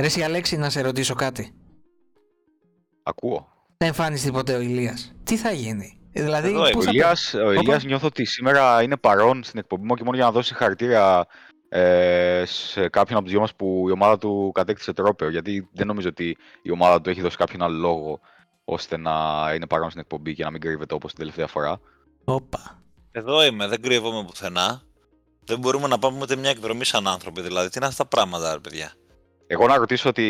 Ρε εσύ Αλέξη να σε ρωτήσω κάτι. Ακούω. Δεν εμφάνισε ποτέ ο Ηλίας; Τι θα γίνει; Ε, Δηλαδή, Εδώ, πού ο θα- Ηλίας, ο Ηλίας νιώθω ότι σήμερα είναι παρόν στην εκπομπή μου και μόνο για να δώσει χαρακτήρια ε, σε κάποιον από τους δυο μας που η ομάδα του κατέκτησε τρόπαιο. Γιατί δεν νομίζω ότι η ομάδα του έχει δώσει κάποιον άλλο λόγο ώστε να είναι παρόν στην εκπομπή και να μην κρύβεται όπως την τελευταία φορά. Όπα. Εδώ είμαι, δεν κρύβομαι πουθενά. Δεν μπορούμε να πάμε ούτε μια εκδρομή σαν άνθρωποι. Δηλαδή, τι είναι αυτά τα πράγματα, ρε παιδιά; Εγώ να ρωτήσω ότι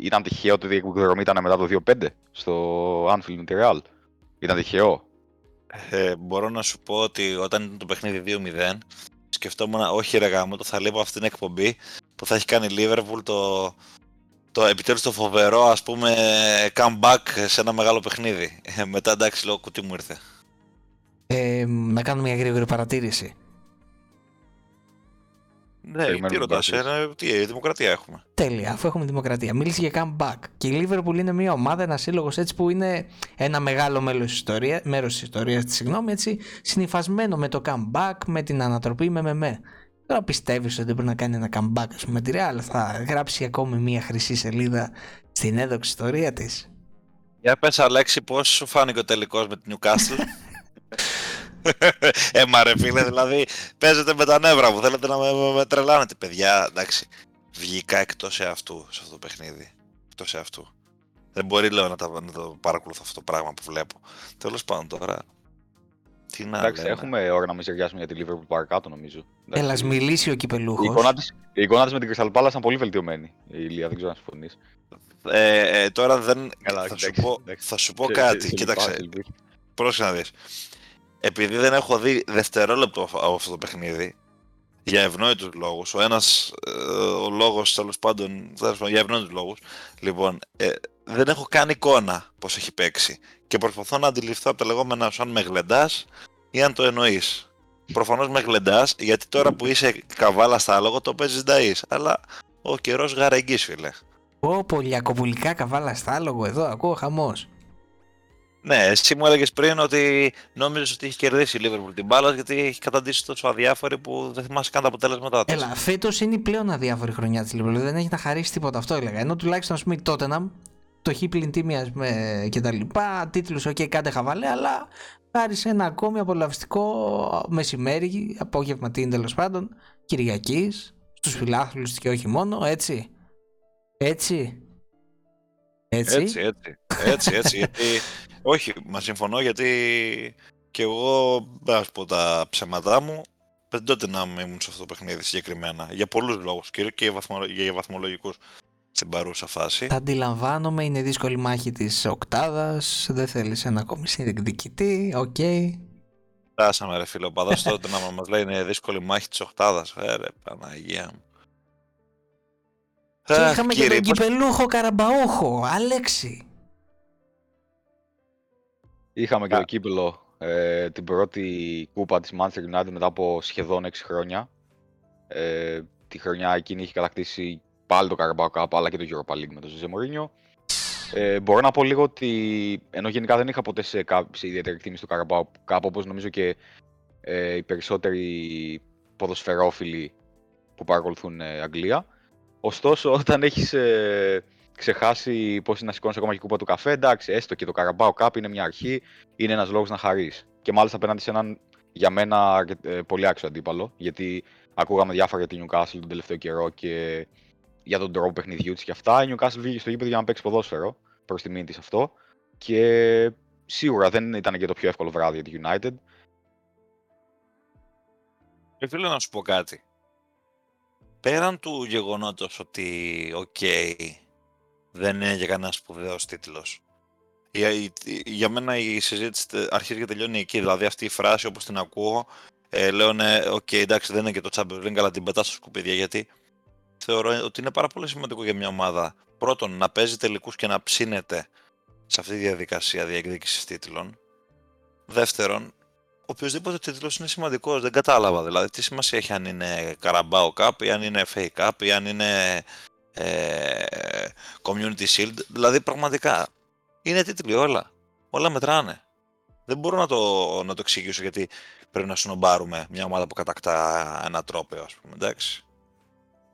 ήταν τυχαίο ότι η εκδρομή ήταν μετά το 2-5 στο Anfield με τη Real. Ήταν τυχαίο; Ε, μπορώ να σου πω ότι όταν ήταν το παιχνίδι 2-0, σκεφτόμουν, όχι ρε γάμο, το θα λείπω αυτήν την εκπομπή που θα έχει κάνει η Liverpool το, το επιτέλους το φοβερό ας πούμε comeback σε ένα μεγάλο παιχνίδι. Ε, μετά εντάξει λέω κουτί μου ήρθε. Ε, να κάνω μια γρήγορη παρατήρηση. Ναι, Περιμένουμε τι την ρωτάς, παρατήρηση. ε, τι, ε, δημοκρατία έχουμε. Τέλεια, αφού έχουμε δημοκρατία. Μίλησε για comeback. Και η Liverpool είναι μια ομάδα, ένας σύλλογος έτσι που είναι ένα μεγάλο μέλος της ιστορία, μέρος της ιστορίας της, συγγνώμη, έτσι, συνυφασμένο με το comeback, με την ανατροπή, με με. Τώρα πιστεύεις ότι δεν μπορεί να κάνει ένα comeback, ας πούμε, τη Real, θα γράψει ακόμη μια χρυσή σελίδα στην έδοξη ιστορία της; Για πες Αλέξη πώς σου φάνηκε ο τελικός με την Newcastle; ε, μα ρε φίλε, δηλαδή παίζετε με τα νεύρα μου, θέλετε να με, με, με τρελάνετε παιδιά, εντάξει. Βγήκα εκτός εαυτού σε αυτό το παιχνίδι, εκτός εαυτού. Δεν μπορεί λέω να, τα, να το παρακολουθώ αυτό το πράγμα που βλέπω. Τέλος πάντων τώρα, τι να Εντάξει, λέμε. έχουμε ώρα να μιζεριάσουμε για τη Liverpool παρακάτω νομίζω. Εντάξει. Έλα, ας μιλήσει ο Η κυπελούχο. εικόνα, της, η εικόνα της με την Crystal Palace ήταν πολύ βελτιωμένη. Η Ηλία, δεν ξέρω αν συμφωνείς. Ε, ε, τώρα δεν, Καλά, θα, σου εντάξει, πω, εντάξει. θα σου πω Σε- κάτι, σε- σε κοίταξε. λυπάμαι, Ελβίρ. Πρόσεχε να δεις. Επειδή δεν έχω δει δευτερόλεπτο από αυτό το παιχνίδι, για ευνόητους λόγους, ο ένας, ε, ο λόγος τέλος πάντων, τέλος πάντων, για ευνόητους λόγους, λοιπόν, ε, δεν έχω καν εικόνα πώς έχει παίξει. Και προσπαθώ να αντιληφθώ από τα λεγόμενα σου αν με γλεντάς ή αν το εννοείς. Προφανώς με γλεντάς, γιατί τώρα που είσαι καβάλα στα άλογο το παίζεις νταΐς. Αλλά ο καιρός γαρεγγής, φίλε. Πω, πολιακοπουλικά καβάλα στα άλογο εδώ, ακούω χαμός. Ναι, εσύ μου έλεγες πριν ότι νόμιζες ότι έχει κερδίσει η Liverpool την μπάλα γιατί έχει καταντήσει τόσο αδιάφορη που δεν θυμάσαι καν τα αποτέλεσματά τη. Έλα, φέτος είναι η πλέον αδιάφορη χρονιά της Liverpool. Δεν έχει να χαρίσει τίποτα αυτό έλεγα. Ενώ τουλάχιστον ας πούμε η Tottenham, το χ πλην τίμια και τα λοιπά, τίτλους, OK, κάντε χαβαλέ, αλλά χάρη σε ένα ακόμη απολαυστικό μεσημέρι, απόγευμα τι είναι τέλος πάντων, Κυριακής, στους φιλάθλους και όχι μόνο, έτσι. Έτσι. Έτσι. Έτσι, έτσι. Έτσι, έτσι. γιατί... Όχι, μα συμφωνώ γιατί και εγώ, να σου πω τα ψέματά μου, δεν τότε να μην ήμουν σε αυτό το παιχνίδι συγκεκριμένα. Για πολλούς λόγους και για, βαθμο... για βαθμολογικούς στην παρούσα φάση. Τα αντιλαμβάνομαι, είναι δύσκολη μάχη της οκτάδας, δεν θέλεις ένα ακόμη συνδιεκδικητή, οκ. Φτάσαμε, ρε φίλε, ο παδός τότε να μας λέει είναι δύσκολη μάχη της Οχτάδα. Ε, ρε, Παναγία μου. Και Αχ, είχαμε και κύριε, τον πώς- κυπελούχο Καραμπαούχο, Αλέξη. Είχαμε και Α. το κύπελο ε, την πρώτη κούπα της Manchester United μετά από σχεδόν 6 χρόνια. Ε, τη χρονιά εκείνη είχε κατακτήσει πάλι το Carabao Cup αλλά και το Europa League με τον Jose Mourinho. Ε, μπορώ να πω λίγο ότι ενώ γενικά δεν είχα ποτέ σε, κά- σε ιδιαίτερη εκτίμηση του Carabao Cup όπως νομίζω και ε, οι περισσότεροι ποδοσφαιρόφιλοι που παρακολουθούν ε, Αγγλία. Ωστόσο, όταν έχεις ε, ξεχάσει πώς είναι να σηκώνεις ακόμα και κούπα του καφέ, εντάξει, έστω και το Carabao Cup είναι μια αρχή, είναι ένας λόγος να χαρείς. Και μάλιστα απέναντι σε έναν για μένα αρκε- ε, πολύ άξιο αντίπαλο, γιατί ακούγαμε διάφορα για την Newcastle τον τελευταίο καιρό και για τον τρόπο παιχνιδιού της και αυτά. Η Newcastle βγήκε στο γήπεδο για να παίξει ποδόσφαιρο, προς τιμήν της αυτό. Και σίγουρα δεν ήταν και το πιο εύκολο βράδυ για τη United. Ε, φίλε, να σου πω κάτι. Πέραν του γεγονότος ότι, οκ, δεν είναι και κανένας σπουδαίος τίτλος. Για, η- για μένα η συζήτηση τε- αρχίζει και τελειώνει εκεί. Δηλαδή αυτή η φράση όπως την ακούω, ε, λέω ναι, οκ, εντάξει δεν είναι και το Champions League, αλλά την πετάς στα σκουπίδια γιατί θεωρώ ότι είναι πάρα πολύ σημαντικό για μια ομάδα. Πρώτον, να παίζει τελικούς και να ψήνεται σε αυτή τη διαδικασία διεκδίκησης τίτλων. Δεύτερον, οποιοδήποτε τίτλος είναι σημαντικός, δεν κατάλαβα. Δηλαδή, τι σημασία έχει αν είναι Carabao Cup ή αν είναι FA Cup ή αν είναι ε, Community Shield. Δηλαδή, πραγματικά, είναι τίτλοι όλα. Όλα μετράνε. Δεν μπορώ να το, να το εξηγήσω γιατί πρέπει να συνομπάρουμε μια ομάδα που κατακτά ένα τρόπαιο, ας πούμε, εντάξει.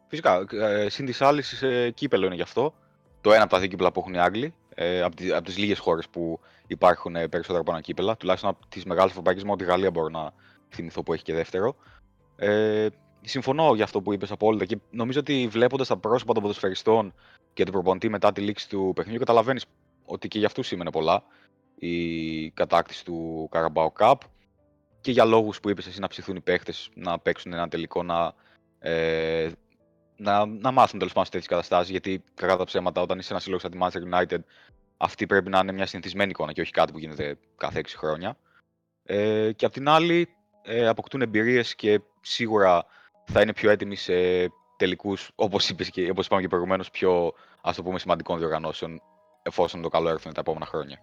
Φυσικά. Ε, Συν τη άλλη, ε, κύπελο είναι γι' αυτό. Το ένα από τα δύο κύπελα που έχουν οι Άγγλοι. Ε, από, τις, από τις λίγες χώρες που υπάρχουν ε, περισσότερα από ένα κύπελα. Τουλάχιστον από τις μεγάλες ευρωπαϊκές, μόνο τη Γαλλία μπορώ να θυμηθώ που έχει και δεύτερο. Ε, συμφωνώ για αυτό που είπες απόλυτα και νομίζω ότι βλέποντας τα πρόσωπα των ποδοσφαιριστών και του προπονητή μετά τη λήξη του παιχνιδιού καταλαβαίνεις ότι και για αυτούς σήμαινε πολλά η κατάκτηση του Carabao Cup και για λόγους που είπες εσύ να ψηθούν οι παίχτες να παίξουν ένα τελικό να ε, να, να μάθουν τέλος πάντων σε τέτοιες καταστάσεις. Γιατί κατά τα ψέματα, όταν είσαι ένας σύλλογος σαν τη Manchester United, αυτή πρέπει να είναι μια συνηθισμένη εικόνα και όχι κάτι που γίνεται κάθε 6 χρόνια. Ε, και απ' την άλλη, ε, αποκτούν εμπειρίες και σίγουρα θα είναι πιο έτοιμοι σε τελικούς, όπως και όπως είπαμε και προηγουμένως, πιο ας το πούμε, σημαντικών διοργανώσεων, εφόσον το καλό έρθουν τα επόμενα χρόνια.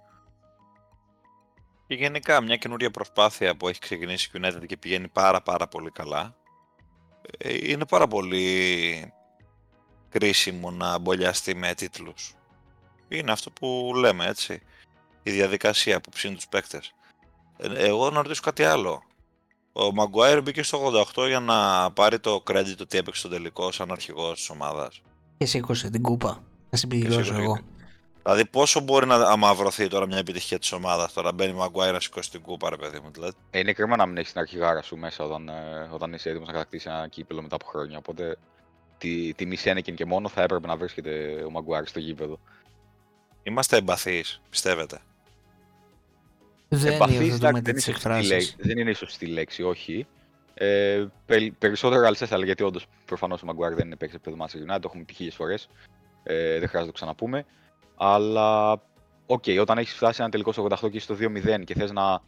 Και γενικά μια καινούρια προσπάθεια που έχει ξεκινήσει η United και πηγαίνει πάρα πάρα πολύ καλά ε, είναι πάρα πολύ κρίσιμο να μπολιαστεί με τίτλους. Είναι αυτό που λέμε, έτσι. Η διαδικασία που ψήνουν τους παίκτες. Ε, εγώ να ρωτήσω κάτι άλλο. Ο Μαγκουάιρ μπήκε στο 88 για να πάρει το credit ότι έπαιξε στο τελικό σαν αρχηγός της ομάδας. Και σήκωσε την κούπα. Να συμπληρώσω εγώ. Δηλαδή, πόσο μπορεί να αμαυρωθεί τώρα μια επιτυχία της ομάδας; Τώρα μπαίνει ο Μαγκουάιρα να σηκώσει την κούπα, ρε παιδί μου. Δηλαδή. Ε, είναι κρίμα να μην έχεις την αρχηγάρα σου μέσα όταν, ε, όταν είσαι έτοιμος να κατακτήσεις ένα κύπελο μετά από χρόνια. Οπότε τη, τη μισή και μόνο θα έπρεπε να βρίσκεται ο Μαγκουάιρ στο γήπεδο. Είμαστε εμπαθείς, πιστεύετε; Δεν εμπαθείς, δεν, δεν είναι η σωστή λέξη, όχι. Ε, περισσότερο ρεαλιστές θα γιατί όντως προφανώς ο Μαγκουάιρ δεν είναι παίκτης επίπεδο Manchester United, το έχουμε πει χίλιες φορές. Ε, δεν χρειάζεται να το ξαναπούμε. Αλλά, ok, okay, όταν έχεις φτάσει ένα τελικό στο 88 και στο 2-0 και θες να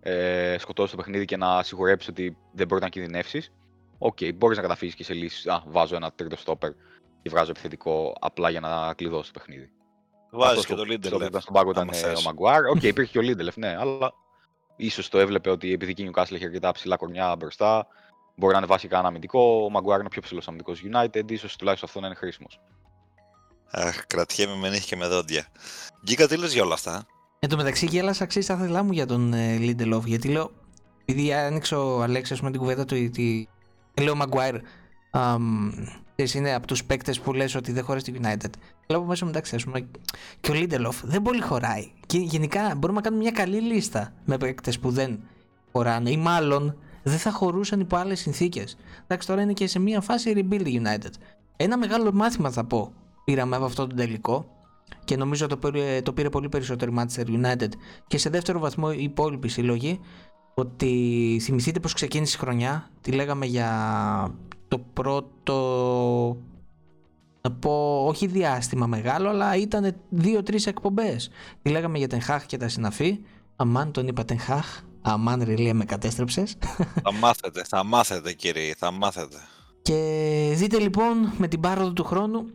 ε, σκοτώσεις το παιχνίδι και να σιγουρέψει ότι δεν μπορεί να κινδυνεύσεις, ok, okay, μπορείς να καταφύγεις και σε λύσεις. Α, βάζω ένα τρίτο στόπερ και βγάζω επιθετικό απλά για να κλειδώσει το παιχνίδι. Βάζεις και το Λίντελοφ. Στον πάγκο ήταν ε, ο Μαγκουάιρ. Ok, okay, υπήρχε και ο Λίντελοφ, ναι, αλλά ίσως το έβλεπε ότι επειδή η Newcastle έχει αρκετά ψηλά κορμιά μπροστά, μπορεί να ανεβάσει κανένα αμυντικό. Ο Μαγκουάιρ είναι πιο ψηλός αμυντικός United, ίσως τουλάχιστον αυτό να είναι χρήσιμος. Αχ, κρατιέμαι με νύχια και με δόντια. Γκίκα, τι λες για όλα αυτά. Εν τω μεταξύ γέλασα ξέρεις τα θέλά μου για τον ε, Lindelof, γιατί λέω, επειδή άνοιξε ο Αλέξης με την κουβέντα του, ότι λέω Maguire, είναι από τους παίκτες που λες ότι δεν χωράει στην United. Λέω από μέσα μεταξύ, ας πούμε, και ο Lindelof δεν πολύ χωράει. Και γενικά μπορούμε να κάνουμε μια καλή λίστα με παίκτες που δεν χωράνε ή μάλλον δεν θα χωρούσαν υπό άλλες συνθήκες. Εντάξει, τώρα είναι και σε μια φάση rebuild United. Ένα μεγάλο μάθημα θα πω πήραμε από αυτό το τελικό και νομίζω το πήρε, το πήρε πολύ περισσότερο η Manchester United και σε δεύτερο βαθμό οι υπόλοιποι σύλλογοι ότι θυμηθείτε πως ξεκίνησε η χρονιά τη λέγαμε για το πρώτο να πω όχι διάστημα μεγάλο αλλά ήταν δύο-τρεις εκπομπές τη λέγαμε για την Χάχ και τα συναφή; Αμάν τον είπα την Χάχ αμάν ρηλία με κατέστρεψες θα μάθετε, θα μάθετε κύριε, θα μάθετε και δείτε λοιπόν με την πάροδο του χρόνου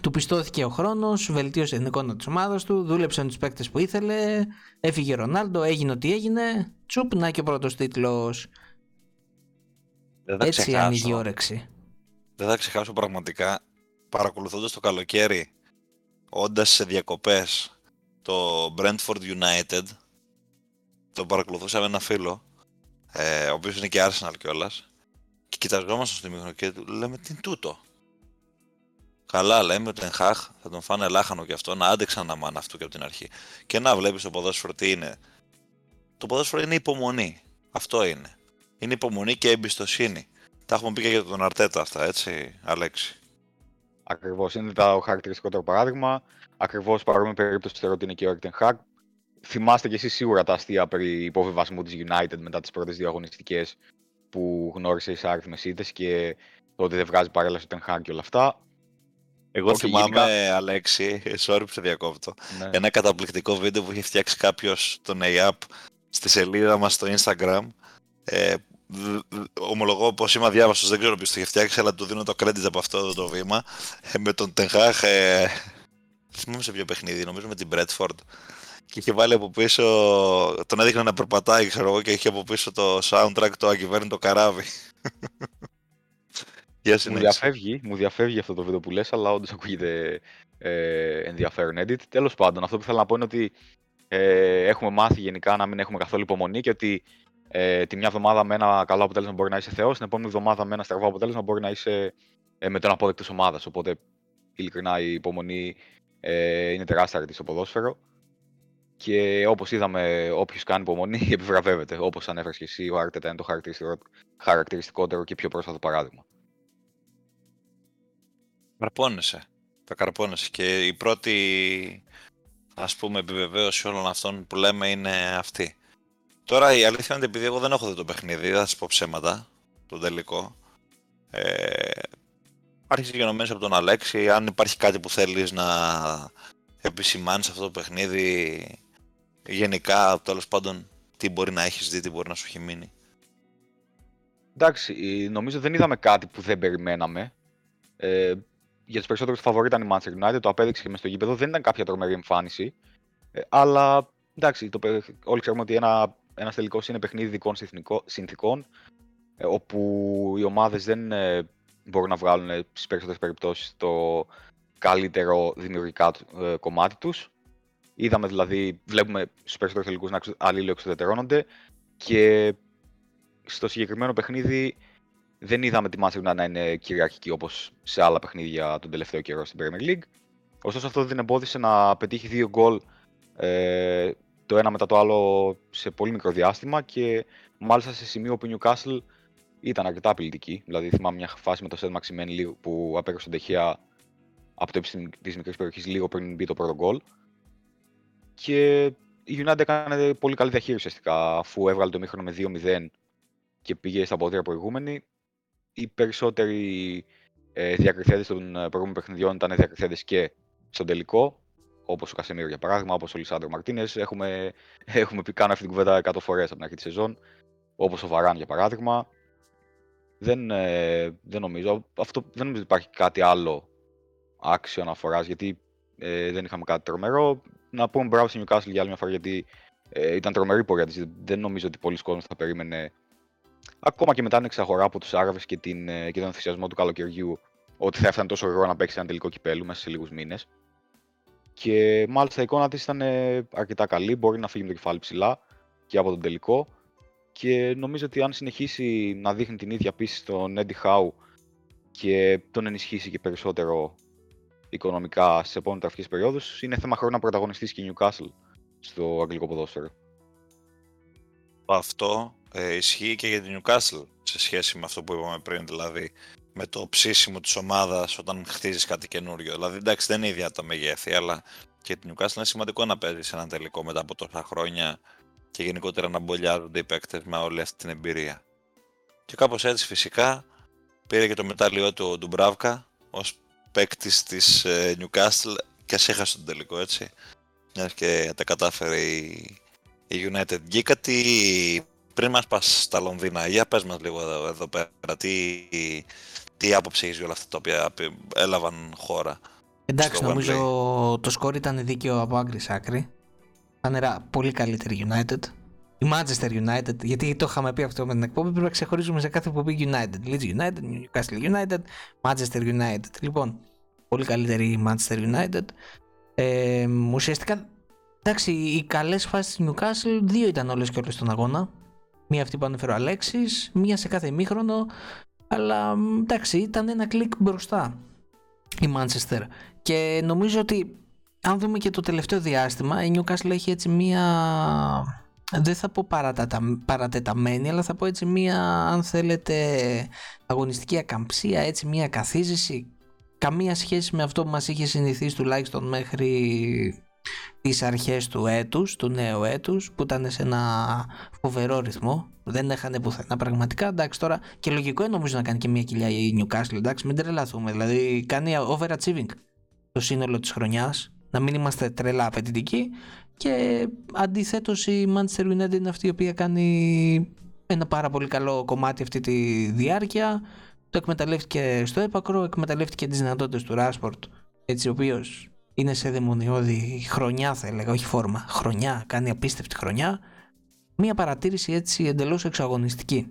του πιστώθηκε ο χρόνος, βελτίωσε την εικόνα της ομάδας του, δούλεψε με τους παίκτες που ήθελε, έφυγε ο Ρονάλντο, έγινε ό,τι έγινε. Τσουπ, να και ο πρώτος τίτλος. Έτσι ξεχάσω. άνοιγε η όρεξη. Δεν θα ξεχάσω πραγματικά παρακολουθώντας το καλοκαίρι, όντας σε διακοπές το Brentford United. Το παρακολουθούσα με ένα φίλο, ε, ο οποίος είναι και Arsenal κιόλας. Και κοιταζόμασταν στο μήχρονο και λέμε τι είναι τούτο; Καλά λέμε ότι Χαχ θα τον φάνε λάχανο και αυτό, να άντεξαν να μάνε αυτό και από την αρχή. Και να βλέπεις το ποδόσφαιρο τι είναι. Το ποδόσφαιρο είναι υπομονή. Αυτό είναι. Είναι υπομονή και εμπιστοσύνη. Τα έχουμε πει και για τον Αρτέτα αυτά, έτσι, Αλέξη; Ακριβώς. Είναι το χαρακτηριστικότερο παράδειγμα. Ακριβώς παρόμοια περίπτωση θεωρώ ότι είναι και ο Έρτεν Χακ. Θυμάστε κι εσείς σίγουρα τα αστεία περί υποβιβασμού της United μετά τις πρώτες δύο αγωνιστικέ που γνώρισε οι άριθμε ήττε και το ότι δεν βγάζει παρέλαση ο Ten και όλα αυτά. Εγώ okay, θυμάμαι, γενικά... Αλέξη, sorry που σε διακόπτω, ναι. ένα καταπληκτικό βίντεο που είχε φτιάξει κάποιος τον ΑΕΑΠ στη σελίδα μας στο Instagram. Ε, ομολογώ πως είμαι αδιάβαστος, δεν ξέρω ποιος το είχε φτιάξει, αλλά του δίνω το credit από αυτό το βήμα. Ε, με τον Τενχάχ, ε, θυμάμαι σε ποιο παιχνίδι, νομίζω με την Bradford. Και είχε βάλει από πίσω, τον έδειχνε να περπατάει, ξέρω εγώ, και είχε από πίσω το soundtrack το ακυβέρνητο καράβι. μου, διαφεύγει, μου διαφεύγει αυτό το βίντεο που λες, αλλά όντως ακούγεται ε, ενδιαφέρον edit. Τέλος πάντων, αυτό που θέλω να πω είναι ότι ε, έχουμε μάθει γενικά να μην έχουμε καθόλου υπομονή και ότι ε, τη μια εβδομάδα με ένα καλό αποτέλεσμα μπορεί να είσαι θεός, την επόμενη εβδομάδα με ένα στραβό αποτέλεσμα μπορεί να είσαι ε, με τον απόδεκτο ομάδας. Οπότε ειλικρινά η υπομονή ε, είναι τεράστια στο ποδόσφαιρο. Και όπως είδαμε, όποιος κάνει υπομονή επιβραβεύεται. Όπως ανέφερες και εσύ, ο Άρτετα είναι το χαρακτηριστικότερο και πιο πρόσφατο παράδειγμα. Καρπώνεσαι. Τα καρπώνεσαι. Και η πρώτη ας πούμε επιβεβαίωση όλων αυτών που λέμε είναι αυτή. Τώρα η αλήθεια είναι ότι επειδή εγώ δεν έχω δει το παιχνίδι, θα σας πω ψέματα, το τελικό. Ε, άρχισε γενομένως από τον Αλέξη, αν υπάρχει κάτι που θέλεις να επισημάνεις αυτό το παιχνίδι, γενικά, τέλος πάντων, τι μπορεί να έχεις δει, τι μπορεί να σου έχει μείνει. Εντάξει, νομίζω δεν είδαμε κάτι που δεν περιμέναμε. Ε, για τους περισσότερους φαβορή ήταν η Manchester United, το απέδειξε και μες στο γήπεδο. Δεν ήταν κάποια τρομερή εμφάνιση. Ε, αλλά εντάξει, το, όλοι ξέρουμε ότι ένα, ένας τελικός είναι παιχνίδι δικών συνθήκων, ε, όπου οι ομάδες δεν ε, μπορούν να βγάλουν στι περισσότερες περιπτώσεις το καλύτερο δημιουργικά ε, κομμάτι τους. Είδαμε δηλαδή, βλέπουμε στους περισσότερους τελικούς να αλληλοεξοδετερώνονται και στο συγκεκριμένο παιχνίδι δεν είδαμε τη Manchester να είναι κυριαρχική όπως σε άλλα παιχνίδια τον τελευταίο καιρό στην Premier League. Ωστόσο, αυτό δεν την εμπόδισε να πετύχει δύο γκολ ε, το ένα μετά το άλλο σε πολύ μικρό διάστημα και μάλιστα σε σημείο που η Newcastle ήταν αρκετά απειλητική. Δηλαδή, θυμάμαι μια φάση με το Σέντ Μαξιμέν που απέκρουσε τον Τεχεία από το ύψη της μικρής περιοχής λίγο πριν μπει το πρώτο γκολ. Και η United έκανε πολύ καλή διαχείριση ουσιαστικά, αφού έβγαλε το μήχρονο με 2-0 και πήγε στα πόδια προηγούμενη οι περισσότεροι ε, διακριθέντες των ε, προηγούμενων παιχνιδιών ήταν διακριθέντες και στον τελικό. Όπως ο Κασεμίρο για παράδειγμα, όπως ο Λισάνδρο Μαρτίνες. Έχουμε, έχουμε πει κάνει αυτή την κουβέντα 100 φορές από την αρχή της σεζόν. Όπως ο Βαράν για παράδειγμα. Δεν, ε, δεν νομίζω. Αυτό, δεν νομίζω ότι υπάρχει κάτι άλλο άξιο αναφοράς γιατί ε, δεν είχαμε κάτι τρομερό. Να πούμε μπράβο στην Newcastle για άλλη μια φορά γιατί ε, ήταν τρομερή πορεία της. Δεν νομίζω ότι πολλοί κόσμοι θα περίμενε ακόμα και μετά την εξαγορά από τους Άραβες και, την, ε, και τον ενθουσιασμό του καλοκαιριού, ότι θα έφτανε τόσο γρήγορα να παίξει ένα τελικό κυπέλου μέσα σε λίγους μήνες. Και μάλιστα η εικόνα της ήταν ε, αρκετά καλή. Μπορεί να φύγει με το κεφάλι ψηλά και από τον τελικό. Και νομίζω ότι αν συνεχίσει να δείχνει την ίδια πίστη στον Έντι Χάου και τον ενισχύσει και περισσότερο οικονομικά στις επόμενες τραφικέ περιόδους, είναι θέμα χρόνου να πρωταγωνιστήσει και η Newcastle στο αγγλικό ποδόσφαιρο. Αυτό ε, ισχύει και για την Newcastle σε σχέση με αυτό που είπαμε πριν, δηλαδή με το ψήσιμο της ομάδας όταν χτίζεις κάτι καινούριο. Δηλαδή εντάξει δεν είναι ίδια τα μεγέθη, αλλά και την Newcastle είναι σημαντικό να παίζεις σε ένα τελικό μετά από τόσα χρόνια και γενικότερα να μπολιάζονται οι παίκτες με όλη αυτή την εμπειρία. Και κάπως έτσι φυσικά πήρε και το μετάλλιό του ο Ντουμπράβκα ως παίκτης της ε, Newcastle και ας έχασε τον τελικό έτσι. Μιας και τα κατάφερε η, η United. Γκίκα τι πριν μας πας στα Λονδίνα, για πες μας λίγο εδώ, εδώ πέρα, τι, τι άποψη έχεις για όλα αυτά τα οποία έλαβαν χώρα. Εντάξει, νομίζω το σκόρ ήταν δίκαιο από άκρη σ' άκρη. Φανερά πολύ καλύτερη United. Η Manchester United, γιατί το είχαμε πει αυτό με την εκπομπή, πρέπει να ξεχωρίζουμε σε κάθε εκπομπή United. Leeds United, Newcastle United, Manchester United. Λοιπόν, πολύ καλύτερη η Manchester United. Ε, ουσιαστικά, εντάξει, οι καλές φάσεις της Newcastle, δύο ήταν όλες και όλες στον αγώνα. Μία αυτή που ανέφερε ο Αλέξης, μία σε κάθε ημίχρονο, αλλά εντάξει ήταν ένα κλικ μπροστά η Manchester. Και νομίζω ότι αν δούμε και το τελευταίο διάστημα η Newcastle έχει έτσι μία δεν θα πω παρατεταμένη αλλά θα πω έτσι μία αν θέλετε αγωνιστική ακαμψία έτσι μία καθίζηση. Καμία σχέση με αυτό που μας είχε συνηθίσει τουλάχιστον μέχρι τις αρχές του έτους, του νέου έτους που ήταν σε ένα φοβερό ρυθμό δεν έχανε πουθενά. Πραγματικά εντάξει τώρα και λογικό είναι νομίζω να κάνει και μια κοιλιά η Newcastle εντάξει μην τρελαθούμε. Δηλαδή κάνει overachieving το σύνολο της χρονιάς να μην είμαστε τρελά απαιτητικοί. Και αντιθέτως η Manchester United είναι αυτή η οποία κάνει ένα πάρα πολύ καλό κομμάτι αυτή τη διάρκεια. Το εκμεταλλεύτηκε στο έπακρο, εκμεταλλεύτηκε τις δυνατότητες του Rashford έτσι ο οποίος είναι σε δαιμονιώδη χρονιά θα έλεγα, όχι φόρμα, χρονιά, κάνει απίστευτη χρονιά. Μία παρατήρηση έτσι εντελώς εξαγωνιστική.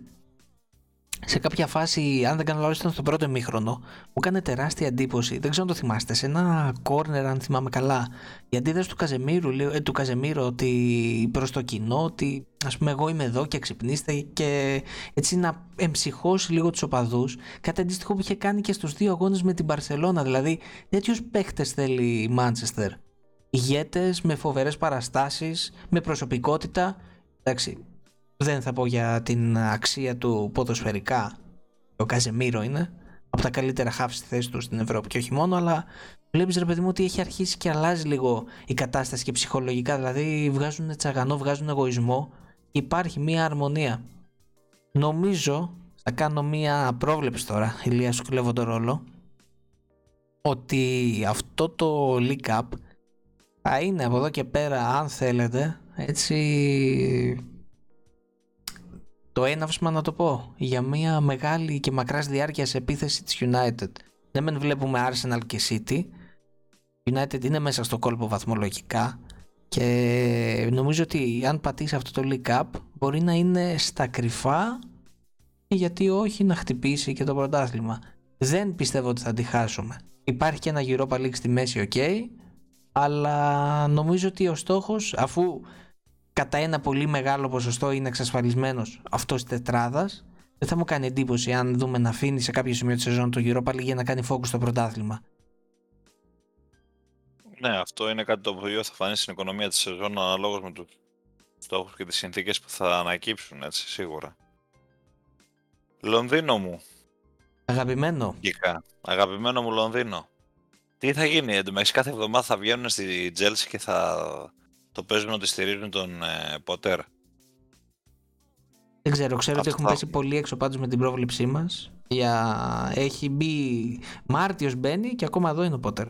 Σε κάποια φάση, αν δεν κάνω λάθος ήταν στο πρώτο ημίχρονο, μου έκανε τεράστια εντύπωση. Δεν ξέρω αν το θυμάστε. Σε ένα κόρνερ, αν θυμάμαι καλά, η αντίδραση του Καζεμίρου, ε, του Καζεμίρου ότι προς το κοινό, ότι ας πούμε, εγώ είμαι εδώ και ξυπνήστε και έτσι να εμψυχώσει λίγο τους οπαδούς. Κάτι αντίστοιχο που είχε κάνει και στους δύο αγώνες με την Παρσελώνα. Δηλαδή, τέτοιους παίχτες θέλει η Μάντσεστερ. Ηγέτες με φοβερές παραστάσεις, με προσωπικότητα. Εντάξει, δεν θα πω για την αξία του ποδοσφαιρικά. Ο Καζεμίρο είναι από τα καλύτερα χάφ στη θέση του στην Ευρώπη και όχι μόνο, αλλά βλέπεις ρε παιδί μου ότι έχει αρχίσει και αλλάζει λίγο η κατάσταση και ψυχολογικά. Δηλαδή βγάζουν τσαγανό, βγάζουν εγωισμό. Υπάρχει μία αρμονία. Νομίζω, θα κάνω μία πρόβλεψη τώρα, Ηλίας σου κλέβω το ρόλο, ότι αυτό το leak up θα είναι από εδώ και πέρα, αν θέλετε, έτσι το έναυσμα να το πω για μια μεγάλη και μακράς διάρκειας επίθεση της United. Δεν μεν βλέπουμε Arsenal και City. United είναι μέσα στο κόλπο βαθμολογικά και νομίζω ότι αν πατήσει αυτό το League Cup μπορεί να είναι στα κρυφά γιατί όχι να χτυπήσει και το πρωτάθλημα. Δεν πιστεύω ότι θα τη χάσουμε. Υπάρχει και ένα Europa League στη μέση, ok, αλλά νομίζω ότι ο στόχος αφού κατά ένα πολύ μεγάλο ποσοστό είναι εξασφαλισμένος αυτός της τετράδας. Δεν θα μου κάνει εντύπωση αν δούμε να αφήνει σε κάποιο σημείο τη σεζόν το Europa League για να κάνει focus στο πρωτάθλημα. Ναι, αυτό είναι κάτι το οποίο θα φανεί στην οικονομία της σεζόν αναλόγως με τους στόχους και τις συνθήκες που θα ανακύψουν, έτσι σίγουρα. Λονδίνο μου. Αγαπημένο. Γικά. Αγαπημένο μου Λονδίνο. Τι θα γίνει, εντωμεταξύ κάθε εβδομάδα θα βγαίνουν στη Τζέλση και θα το παίζουν ότι στηρίζουν τον ε, Ποτέρ. Δεν ξέρω, ξέρω ότι έχουν πέσει πολύ έξω πάντως με την πρόβλεψή μας. Για... Έχει μπει Μάρτιος μπαίνει και ακόμα εδώ είναι ο Πότερ.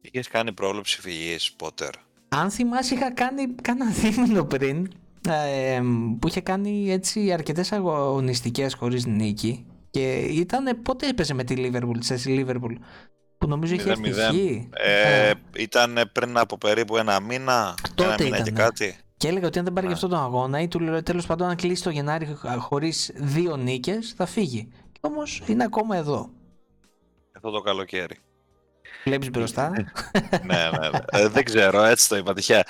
Είχες κάνει πρόβλεψη φυγής Πότερ. Αν θυμάσαι είχα κάνει κάνα δίμηνο πριν ε, που είχε κάνει έτσι αρκετές αγωνιστικές χωρίς νίκη και ήταν πότε έπαιζε με τη Liverpool, τη Liverpool που νομίζω είχε έρθει ε, Ήταν πριν από περίπου ένα μήνα, Τότε ένα μήνα και κάτι. Και έλεγε ότι αν δεν πάρει yeah. αυτό τον αγώνα ή του τέλος πάντων αν κλείσει το Γενάρη χωρίς δύο νίκες, θα φύγει. Όμως είναι ακόμα εδώ. Αυτό το καλοκαίρι. Βλέπεις μπροστά. ναι, ναι. ναι. Ε, δεν ξέρω, έτσι το είπα τυχαία.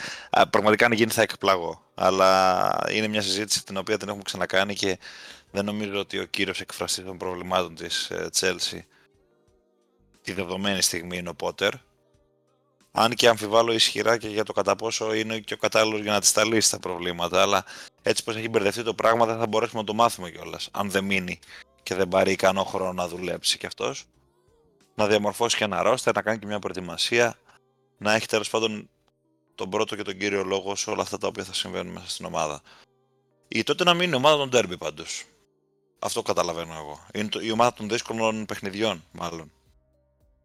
Πραγματικά αν γίνει θα εκπλαγώ. Αλλά είναι μια συζήτηση την οποία την έχουμε ξανακάνει και δεν νομίζω ότι ο κύριος εκφραστή των προβλημάτων της Chelsea τη δεδομένη στιγμή είναι ο Πότερ. Αν και αμφιβάλλω ισχυρά και για το κατά πόσο είναι και ο κατάλληλος για να τη τα λύσει τα προβλήματα. Αλλά έτσι πως έχει μπερδευτεί το πράγμα δεν θα μπορέσουμε να το μάθουμε κιόλας. Αν δεν μείνει και δεν πάρει ικανό χρόνο να δουλέψει κι αυτός. Να διαμορφώσει και ένα ρόστερ, να κάνει και μια προετοιμασία. Να έχει τέλος πάντων τον πρώτο και τον κύριο λόγο σε όλα αυτά τα οποία θα συμβαίνουν μέσα στην ομάδα. Η τότε να μείνει η ομάδα των Derby πάντως. Αυτό καταλαβαίνω εγώ. Είναι η ομάδα των δύσκολων παιχνιδιών, μάλλον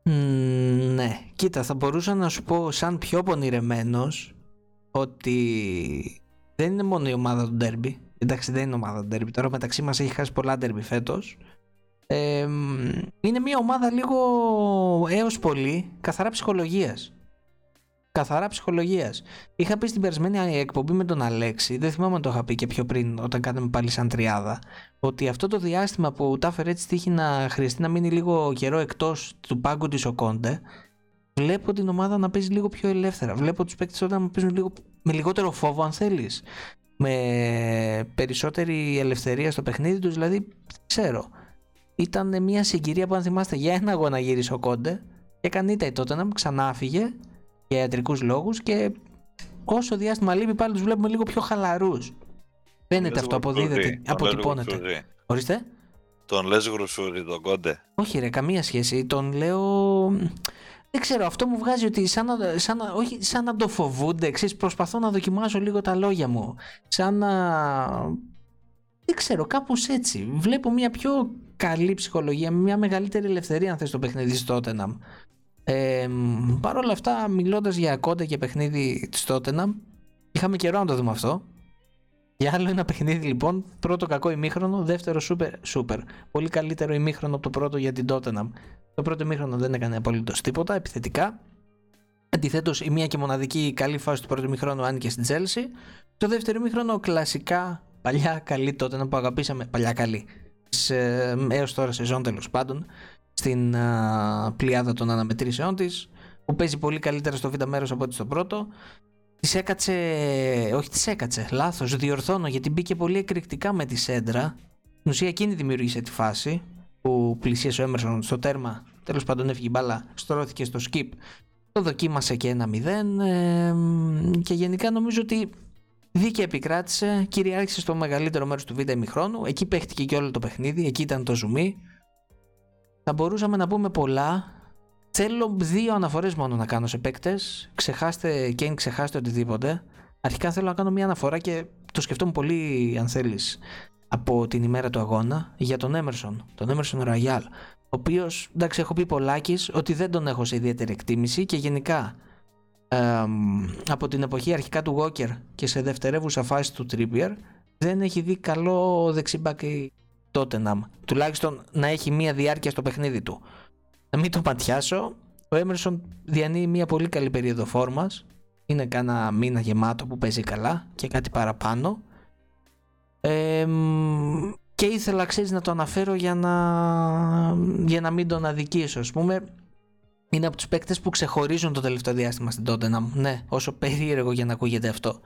ναι, κοίτα, θα μπορούσα να σου πω σαν πιο πονηρεμένος ότι δεν είναι μόνο η ομάδα του Derby. Εντάξει, δεν είναι ομάδα του Derby. Τώρα μεταξύ μας έχει χάσει πολλά Derby φέτος. είναι μια ομάδα λίγο έως πολύ καθαρά ψυχολογίας καθαρά ψυχολογίας. Είχα πει στην περασμένη εκπομπή με τον Αλέξη, δεν θυμάμαι αν το είχα πει και πιο πριν, όταν κάναμε πάλι σαν τριάδα, ότι αυτό το διάστημα που τα έφερε έτσι τύχει να χρειαστεί να μείνει λίγο καιρό εκτός του πάγκου της ο Κόντε, βλέπω την ομάδα να παίζει λίγο πιο ελεύθερα. Βλέπω τους παίκτες όταν παίζουν λίγο, με λιγότερο φόβο, αν θέλεις. Με περισσότερη ελευθερία στο παιχνίδι τους, δηλαδή ξέρω. Ήταν μια συγκυρία που αν θυμάστε για ένα αγώνα γύρισε ο Κόντε και έκανε ήττα η τότε να μου ξανά για ιατρικούς λόγους και όσο διάστημα λείπει πάλι τους βλέπουμε λίγο πιο χαλαρούς. Φαίνεται αυτό, αποδίδεται, αποτυπώνεται. Ορίστε. Τον λες γρουσούρι, τον κόντε. Όχι, ρε, καμία σχέση. Τον λέω. Δεν ξέρω, αυτό μου βγάζει ότι σαν να, σαν να, όχι, σαν να το φοβούνται. Ξέρεις, προσπαθώ να δοκιμάσω λίγο τα λόγια μου. Σαν να. Δεν ξέρω, κάπως έτσι. Βλέπω μια πιο καλή ψυχολογία, μια μεγαλύτερη ελευθερία αν θες το παιχνίδι στο Tottenham. Ε, Παρ' όλα αυτά, μιλώντας για κόντε και παιχνίδι της Τότεναμ, είχαμε καιρό να το δούμε αυτό. Για άλλο ένα παιχνίδι λοιπόν, πρώτο κακό ημίχρονο, δεύτερο σούπερ, σούπερ. Πολύ καλύτερο ημίχρονο από το πρώτο για την Τότεναμ. Το πρώτο ημίχρονο δεν έκανε απολύτως τίποτα, επιθετικά. Αντιθέτως, η μία και μοναδική καλή φάση του πρώτου ημίχρονου άνοιγε στην Chelsea. Το δεύτερο ημίχρονο κλασικά Παλιά καλή τότε που αγαπήσαμε. Παλιά καλή. Σε, έως τώρα σεζόν τέλος πάντων. Στην α, πλειάδα των αναμετρήσεών της. Που παίζει πολύ καλύτερα στο β' μέρος από ό,τι στο πρώτο. Της έκατσε. Όχι, της έκατσε. Λάθος. Διορθώνω γιατί μπήκε πολύ εκρηκτικά με τη σέντρα. Στην ουσία εκείνη δημιούργησε τη φάση που πλησίασε ο Έμερσον στο τέρμα. Τέλος πάντων έφυγε η μπάλα, στρώθηκε στο skip. Το δοκίμασε και ένα 0 ε, και γενικά νομίζω ότι δίκαια επικράτησε, κυριάρχησε στο μεγαλύτερο μέρος του β' ημιχρόνου. Εκεί παίχτηκε και όλο το παιχνίδι, εκεί ήταν το ζουμί. Θα μπορούσαμε να πούμε πολλά. Θέλω δύο αναφορές μόνο να κάνω σε παίκτες. Ξεχάστε και ξεχάστε οτιδήποτε. Αρχικά θέλω να κάνω μια αναφορά και το σκεφτόμουν πολύ αν θέλεις από την ημέρα του αγώνα για τον Έμερσον, τον Έμερσον Ραγιάλ. Ο οποίος, εντάξει, έχω πει πολλάκις ότι δεν τον έχω σε ιδιαίτερη εκτίμηση και γενικά από την εποχή αρχικά του Walker και σε δευτερεύουσα φάση του Trippier δεν έχει δει καλό δεξιμπάκ η Tottenham. Τουλάχιστον να έχει μία διάρκεια στο παιχνίδι του. Να μην το ματιάσω, ο Έμερσον διανύει μία πολύ καλή περίοδο φόρμας. Είναι κάνα μήνα γεμάτο που παίζει καλά και κάτι παραπάνω. Ε, και ήθελα ξέρεις να το αναφέρω για να, για να μην τον αδικήσω ας πούμε είναι από τους παίκτες που ξεχωρίζουν το τελευταίο διάστημα στην Tottenham ναι όσο περίεργο για να ακούγεται αυτό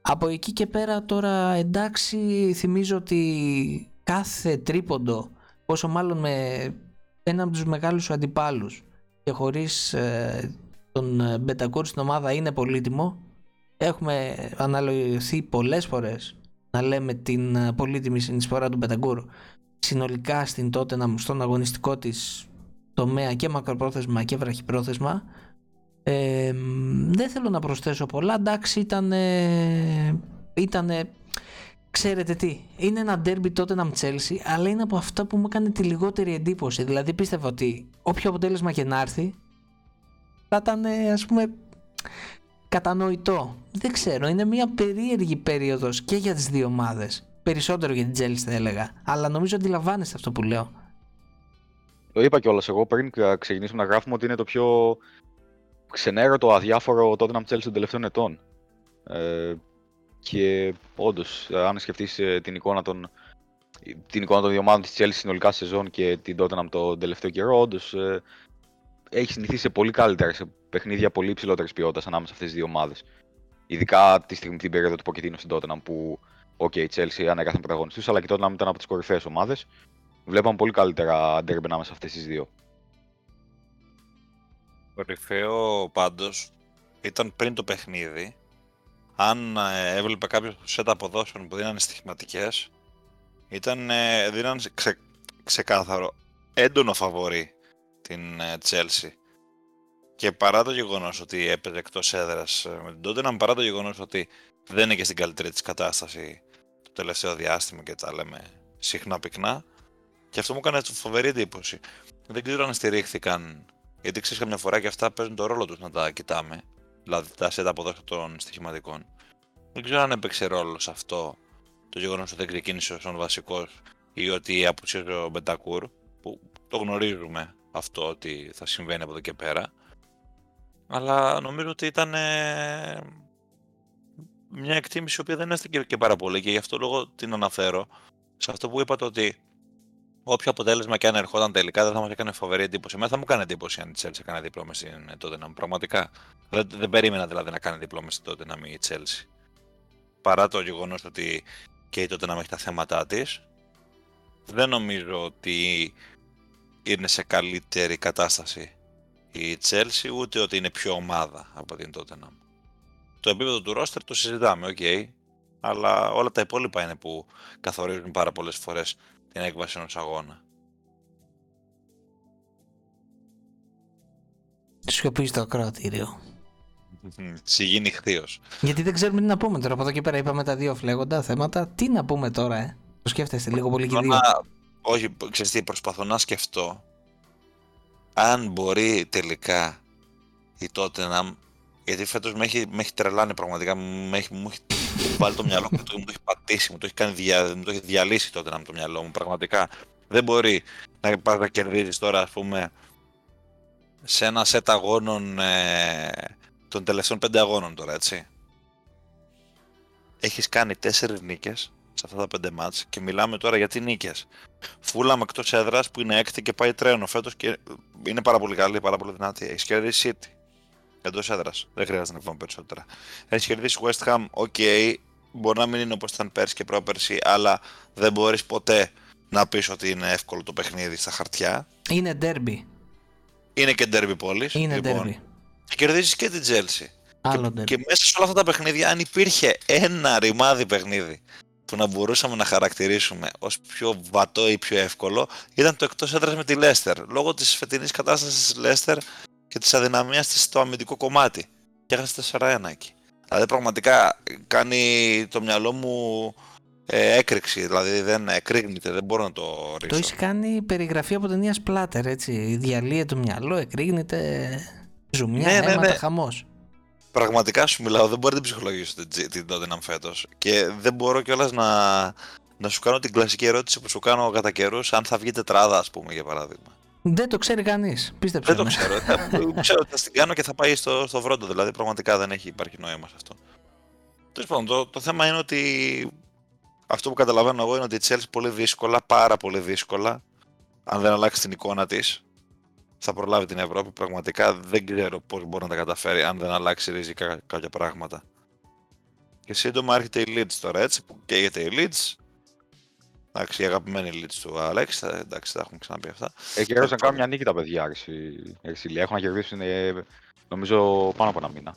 από εκεί και πέρα τώρα εντάξει θυμίζω ότι κάθε τρίποντο όσο μάλλον με ένα από τους μεγάλους αντιπάλους και χωρίς ε, τον Μπεντακούρ στην ομάδα είναι πολύτιμο έχουμε αναλογηθεί πολλές φορές να λέμε την ε, πολύτιμη συνεισφορά του Μπεταγκούρ συνολικά στην τότε να στον αγωνιστικό της τομέα και μακροπρόθεσμα και βραχυπρόθεσμα. Ε, δεν θέλω να προσθέσω πολλά εντάξει ήταν ήτανε, ξέρετε τι είναι ένα ντέρμπι τότε να Chelsea αλλά είναι από αυτά που μου έκανε τη λιγότερη εντύπωση δηλαδή πίστευα ότι όποιο αποτέλεσμα και να έρθει θα ήταν ας πούμε κατανοητό. Δεν ξέρω, είναι μια περίεργη περίοδος και για τις δύο ομάδες. Περισσότερο για την Τζέλης θα έλεγα, αλλά νομίζω αντιλαμβάνεστε αυτό που λέω. Το είπα κιόλας εγώ πριν ξεκινήσουμε να γράφουμε ότι είναι το πιο ξενέρωτο, αδιάφορο τότε να Chelsea των τελευταίων ετών. Ε, και όντως, αν σκεφτείς ε, την εικόνα των, την εικόνα των δύο ομάδων της Chelsea συνολικά σεζόν και την Tottenham τον τελευταίο καιρό, όντως ε, έχει συνηθίσει σε πολύ καλύτερα, σε παιχνίδια πολύ υψηλότερης ποιότητας ανάμεσα σε αυτές τις δύο ομάδες. Ειδικά τη στιγμή την περίοδο του Ποκετίνου στην Tottenham που, OK, η Chelsea ανέκαθεν πρωταγωνιστής, αλλά και τότε ήταν από τις κορυφαίες ομάδες. Βλέπαμε πολύ καλύτερα αντέρμπε ανάμεσα σε αυτές τις δύο. Κορυφαίο πάντως ήταν πριν το παιχνίδι. Αν ε, έβλεπε κάποιος σετ αποδόσεων που δίνανε στοιχηματικέ, ήταν, ε, δίνανε ξε, ξεκάθαρο έντονο φαβορή την ε, Chelsea. Και παρά το γεγονός ότι έπαιζε εκτός έδρας ε, με την Tottenham, παρά το γεγονός ότι δεν είναι και στην καλύτερη της κατάσταση το τελευταίο διάστημα και τα λέμε συχνά πυκνά, και αυτό μου έκανε φοβερή εντύπωση. Δεν ξέρω αν στηρίχθηκαν, γιατί ξέρεις καμιά φορά και αυτά παίζουν το ρόλο τους να τα κοιτάμε. Δηλαδή τα σέτα αποδόσεις των στοιχηματικών. Δεν ξέρω αν έπαιξε ρόλο σε αυτό το γεγονός ότι δεν ξεκίνησε ως βασικός ή ότι απουσίαζε ο Μπεντακούρ, που το γνωρίζουμε αυτό ότι θα συμβαίνει από εδώ και πέρα. Αλλά νομίζω ότι ήταν μια εκτίμηση η οποία δεν έστηκε και πάρα πολύ και γι' αυτό λόγο την αναφέρω. Σε αυτό που είπατε ότι όποιο αποτέλεσμα και αν ερχόταν τελικά δεν θα μας έκανε φοβερή εντύπωση. Εμένα θα μου έκανε εντύπωση αν η Chelsea έκανε διπλό μες στην τότε να πραγματικά. Δεν, δεν περίμενα δηλαδή να κάνει διπλό μες στην τότε να μην η Chelsea. Παρά το γεγονός ότι και η τότε να έχει τα θέματα της, δεν νομίζω ότι είναι σε καλύτερη κατάσταση η Chelsea, ούτε ότι είναι πιο ομάδα από την Tottenham. Το επίπεδο του roster το συζητάμε, ok, okay, αλλά όλα τα υπόλοιπα είναι που καθορίζουν πάρα πολλές φορές την έκβαση ενός αγώνα. Σιωπή στο ακροατήριο. Συγγίνει χθείο. Γιατί δεν ξέρουμε τι να πούμε τώρα. Από εδώ και πέρα είπαμε τα δύο φλέγοντα θέματα. Τι να πούμε τώρα, ε; Το σκέφτεστε λίγο πολύ και δύο. Όχι, ξέρεις τι, προσπαθώ να σκεφτώ αν μπορεί τελικά η Tottenham γιατί φέτος με έχει, με έχει τρελάνει πραγματικά, με έχει, μου έχει βάλει το μυαλό μου, μου το έχει πατήσει, μου το έχει, κάνει δια, μου το έχει διαλύσει τότε να το μυαλό μου, πραγματικά. Δεν μπορεί να πας να κερδίζεις τώρα, ας πούμε, σε ένα σετ αγώνων ε, των τελευταίων πέντε αγώνων τώρα, έτσι. Έχεις κάνει τέσσερις νίκες σε αυτά τα πέντε μάτς και μιλάμε τώρα για τι νίκες. Φούλαμ εκτός έδρας που είναι έκτη και πάει τρένο φέτος και είναι πάρα πολύ καλή, πάρα πολύ δυνατή. Έχεις κερδίσει City εντός έδρας. Δεν χρειάζεται να πούμε περισσότερα. Έχεις κερδίσει West Ham, ok, μπορεί να μην είναι όπως ήταν πέρσι και πρόπερσι, αλλά δεν μπορείς ποτέ να πεις ότι είναι εύκολο το παιχνίδι στα χαρτιά. Είναι ντέρμπι. Είναι και ντέρμπι πόλης. Είναι λοιπόν. ντέρμπι. Και κερδίζει και την Chelsea. Άλλο και, ντέρμπι. και μέσα σε όλα αυτά τα παιχνίδια, αν υπήρχε ένα ρημάδι παιχνίδι που να μπορούσαμε να χαρακτηρίσουμε ως πιο βατό ή πιο εύκολο, ήταν το εκτός έδρας με τη Leicester. Λόγω της φετινής κατάστασης της Leicester και της αδυναμίας της στο αμυντικό κομμάτι. Και έχασε 4-1 εκεί. Δηλαδή πραγματικά κάνει το μυαλό μου ε, έκρηξη, δηλαδή δεν εκρήγνεται, δεν μπορώ να το Το ρίξω. έχει κάνει περιγραφή από ταινία Splatter, έτσι. Διαλύεται το μυαλό, εκρήγνεται. Ζουμιά, Ναι, ναι, αίματα, ναι. χαμός. Πραγματικά σου μιλάω, δεν μπορεί να την ψυχολογήσω την, την Tottenham φέτος. Και δεν μπορώ κιόλας να, να σου κάνω την κλασική ερώτηση που σου κάνω κατά καιρούς, αν θα βγει τετράδα, ας πούμε, για παράδειγμα. Δεν το ξέρει κανείς. Πίστεψε. Δεν το με. ξέρω. Θα- ξέρω ότι θα την κάνω και θα πάει στο, στο βρόντο. Δηλαδή, πραγματικά δεν έχει υπάρχει νόημα σε αυτό. Τέλος πάντων, το, το θέμα είναι ότι αυτό που καταλαβαίνω εγώ είναι ότι η Chelsea πολύ δύσκολα, πάρα πολύ δύσκολα, αν δεν αλλάξει την εικόνα της, θα προλάβει την Ευρώπη. Πραγματικά δεν ξέρω πώς μπορεί να τα καταφέρει αν δεν αλλάξει ριζικά κάποια πράγματα. Και σύντομα έρχεται η Leeds τώρα έτσι που καίγεται η Leeds. Εντάξει, η αγαπημένη Leeds του Αλέξη, θα- εντάξει, τα έχουμε ξαναπεί αυτά. Έχει καιρό να κάνουν μια νίκη τα παιδιά, Ερσίλια. Έχουν να κερδίσουν, ε, νομίζω, πάνω από ένα μήνα.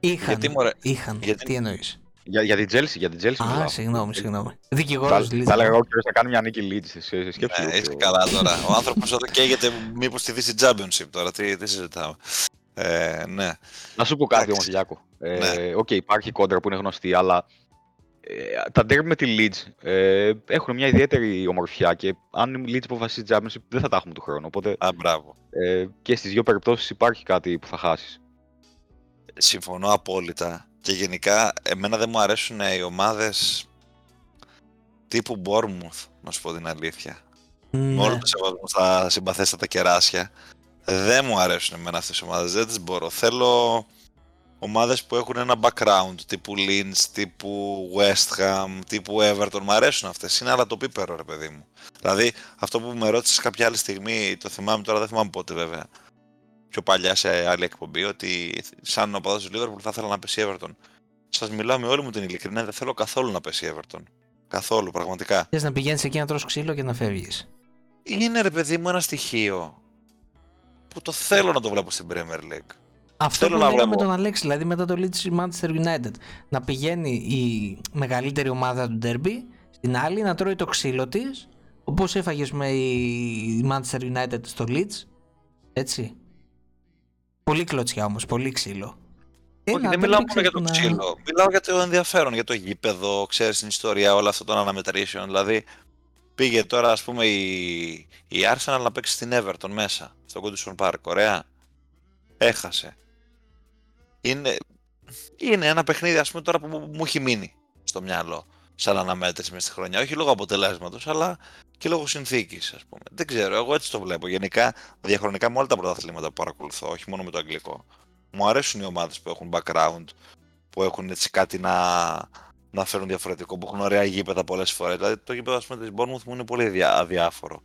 Είχαν. Γιατί, μωρέ, Είχαν. γιατί- Τι εννοείς; Για, για την Chelsea, για την Chelsea Α, μιλάω. συγγνώμη, συγγνώμη. Θα, Δικηγόρο θα έλεγα εγώ καιρός να κάνει μια νίκη Leeds. Σε, σε σκέψου Ναι, λίγο είσαι πιο- καλά τώρα. Ο άνθρωπος εδώ καίγεται μήπως τη δύση Championship τώρα. Τι, τι συζητάμε. Ε, ναι. Να σου πω κάτι Εντάξει. όμως, Γιάκο. Ε, Ναι. Οκ, υπάρχει κόντρα που είναι γνωστή, αλλά ε, τα ντέρμπι με τη Leeds ε, έχουν μια ιδιαίτερη ομορφιά και αν η Leeds αποφασίσει Championship δεν θα τα έχουμε του χρόνου. Οπότε Α, μπράβο. ε, και στις δύο περιπτώσεις υπάρχει κάτι που θα χάσεις. Συμφωνώ απόλυτα. Και γενικά, εμένα δεν μου αρέσουν οι ομάδες τύπου Bournemouth, να σου πω την αλήθεια. Με Ναι. όλο το σεβασμό στα συμπαθέστατα κεράσια. Δεν μου αρέσουν εμένα αυτές οι ομάδες, δεν τις μπορώ. Θέλω ομάδες που έχουν ένα background, τύπου Lynch, τύπου West Ham, τύπου Everton. Μ' αρέσουν αυτές, είναι άλλα το πίπερο ρε παιδί μου. Δηλαδή, αυτό που με ρώτησες κάποια άλλη στιγμή, το θυμάμαι τώρα, δεν θυμάμαι πότε βέβαια, πιο παλιά σε άλλη εκπομπή, ότι σαν οπαδός του Liverpool θα ήθελα να πέσει η Everton. Σας μιλάω με όλη μου την ειλικρινία, δεν θέλω καθόλου να πέσει η Everton. Καθόλου, πραγματικά. Θες να πηγαίνεις εκεί να τρως ξύλο και να φεύγεις. είναι ρε παιδί μου ένα στοιχείο που το θέλω να το βλέπω στην Premier League. Αυτό Θέλω που να λέγαμε με βλέπω. τον Αλέξη, δηλαδή μετά το Leeds Manchester United. Να πηγαίνει η μεγαλύτερη ομάδα του Derby στην άλλη, να τρώει το ξύλο της, όπως έφαγες με η Manchester United στο Leeds. Έτσι. Πολύ κλωτσιά όμως, πολύ ξύλο. Όχι, Ένα δεν derby, μιλάω μόνο ξέρεις, για το που να- ξύλο. Μιλάω για το ενδιαφέρον, για το γήπεδο, ξέρεις την ιστορία, όλα αυτά των αναμετρήσεων. Δηλαδή, πήγε τώρα, ας πούμε, η, η Arsenal να παίξει στην Everton μέσα, στο Goodison Park. Ωραία. Έχασε. Είναι, είναι ένα παιχνίδι, ας πούμε, τώρα που μου, μου έχει μείνει στο μυαλό. Σαν αναμέτρηση μέσα στη χρονιά. Όχι λόγω αποτελέσματος, αλλά και λόγω συνθήκης, ας πούμε. Δεν ξέρω, εγώ έτσι το βλέπω. Γενικά, διαχρονικά με όλα τα πρωταθλήματα που παρακολουθώ, όχι μόνο με το αγγλικό. Μου αρέσουν οι ομάδες που έχουν background, που έχουν έτσι κάτι να, να φέρουν διαφορετικό, που έχουν ωραία γήπεδα πολλές φορές. Δηλαδή το γήπεδο ας πούμε, της Bournemouth μου είναι πολύ δια, αδιάφορο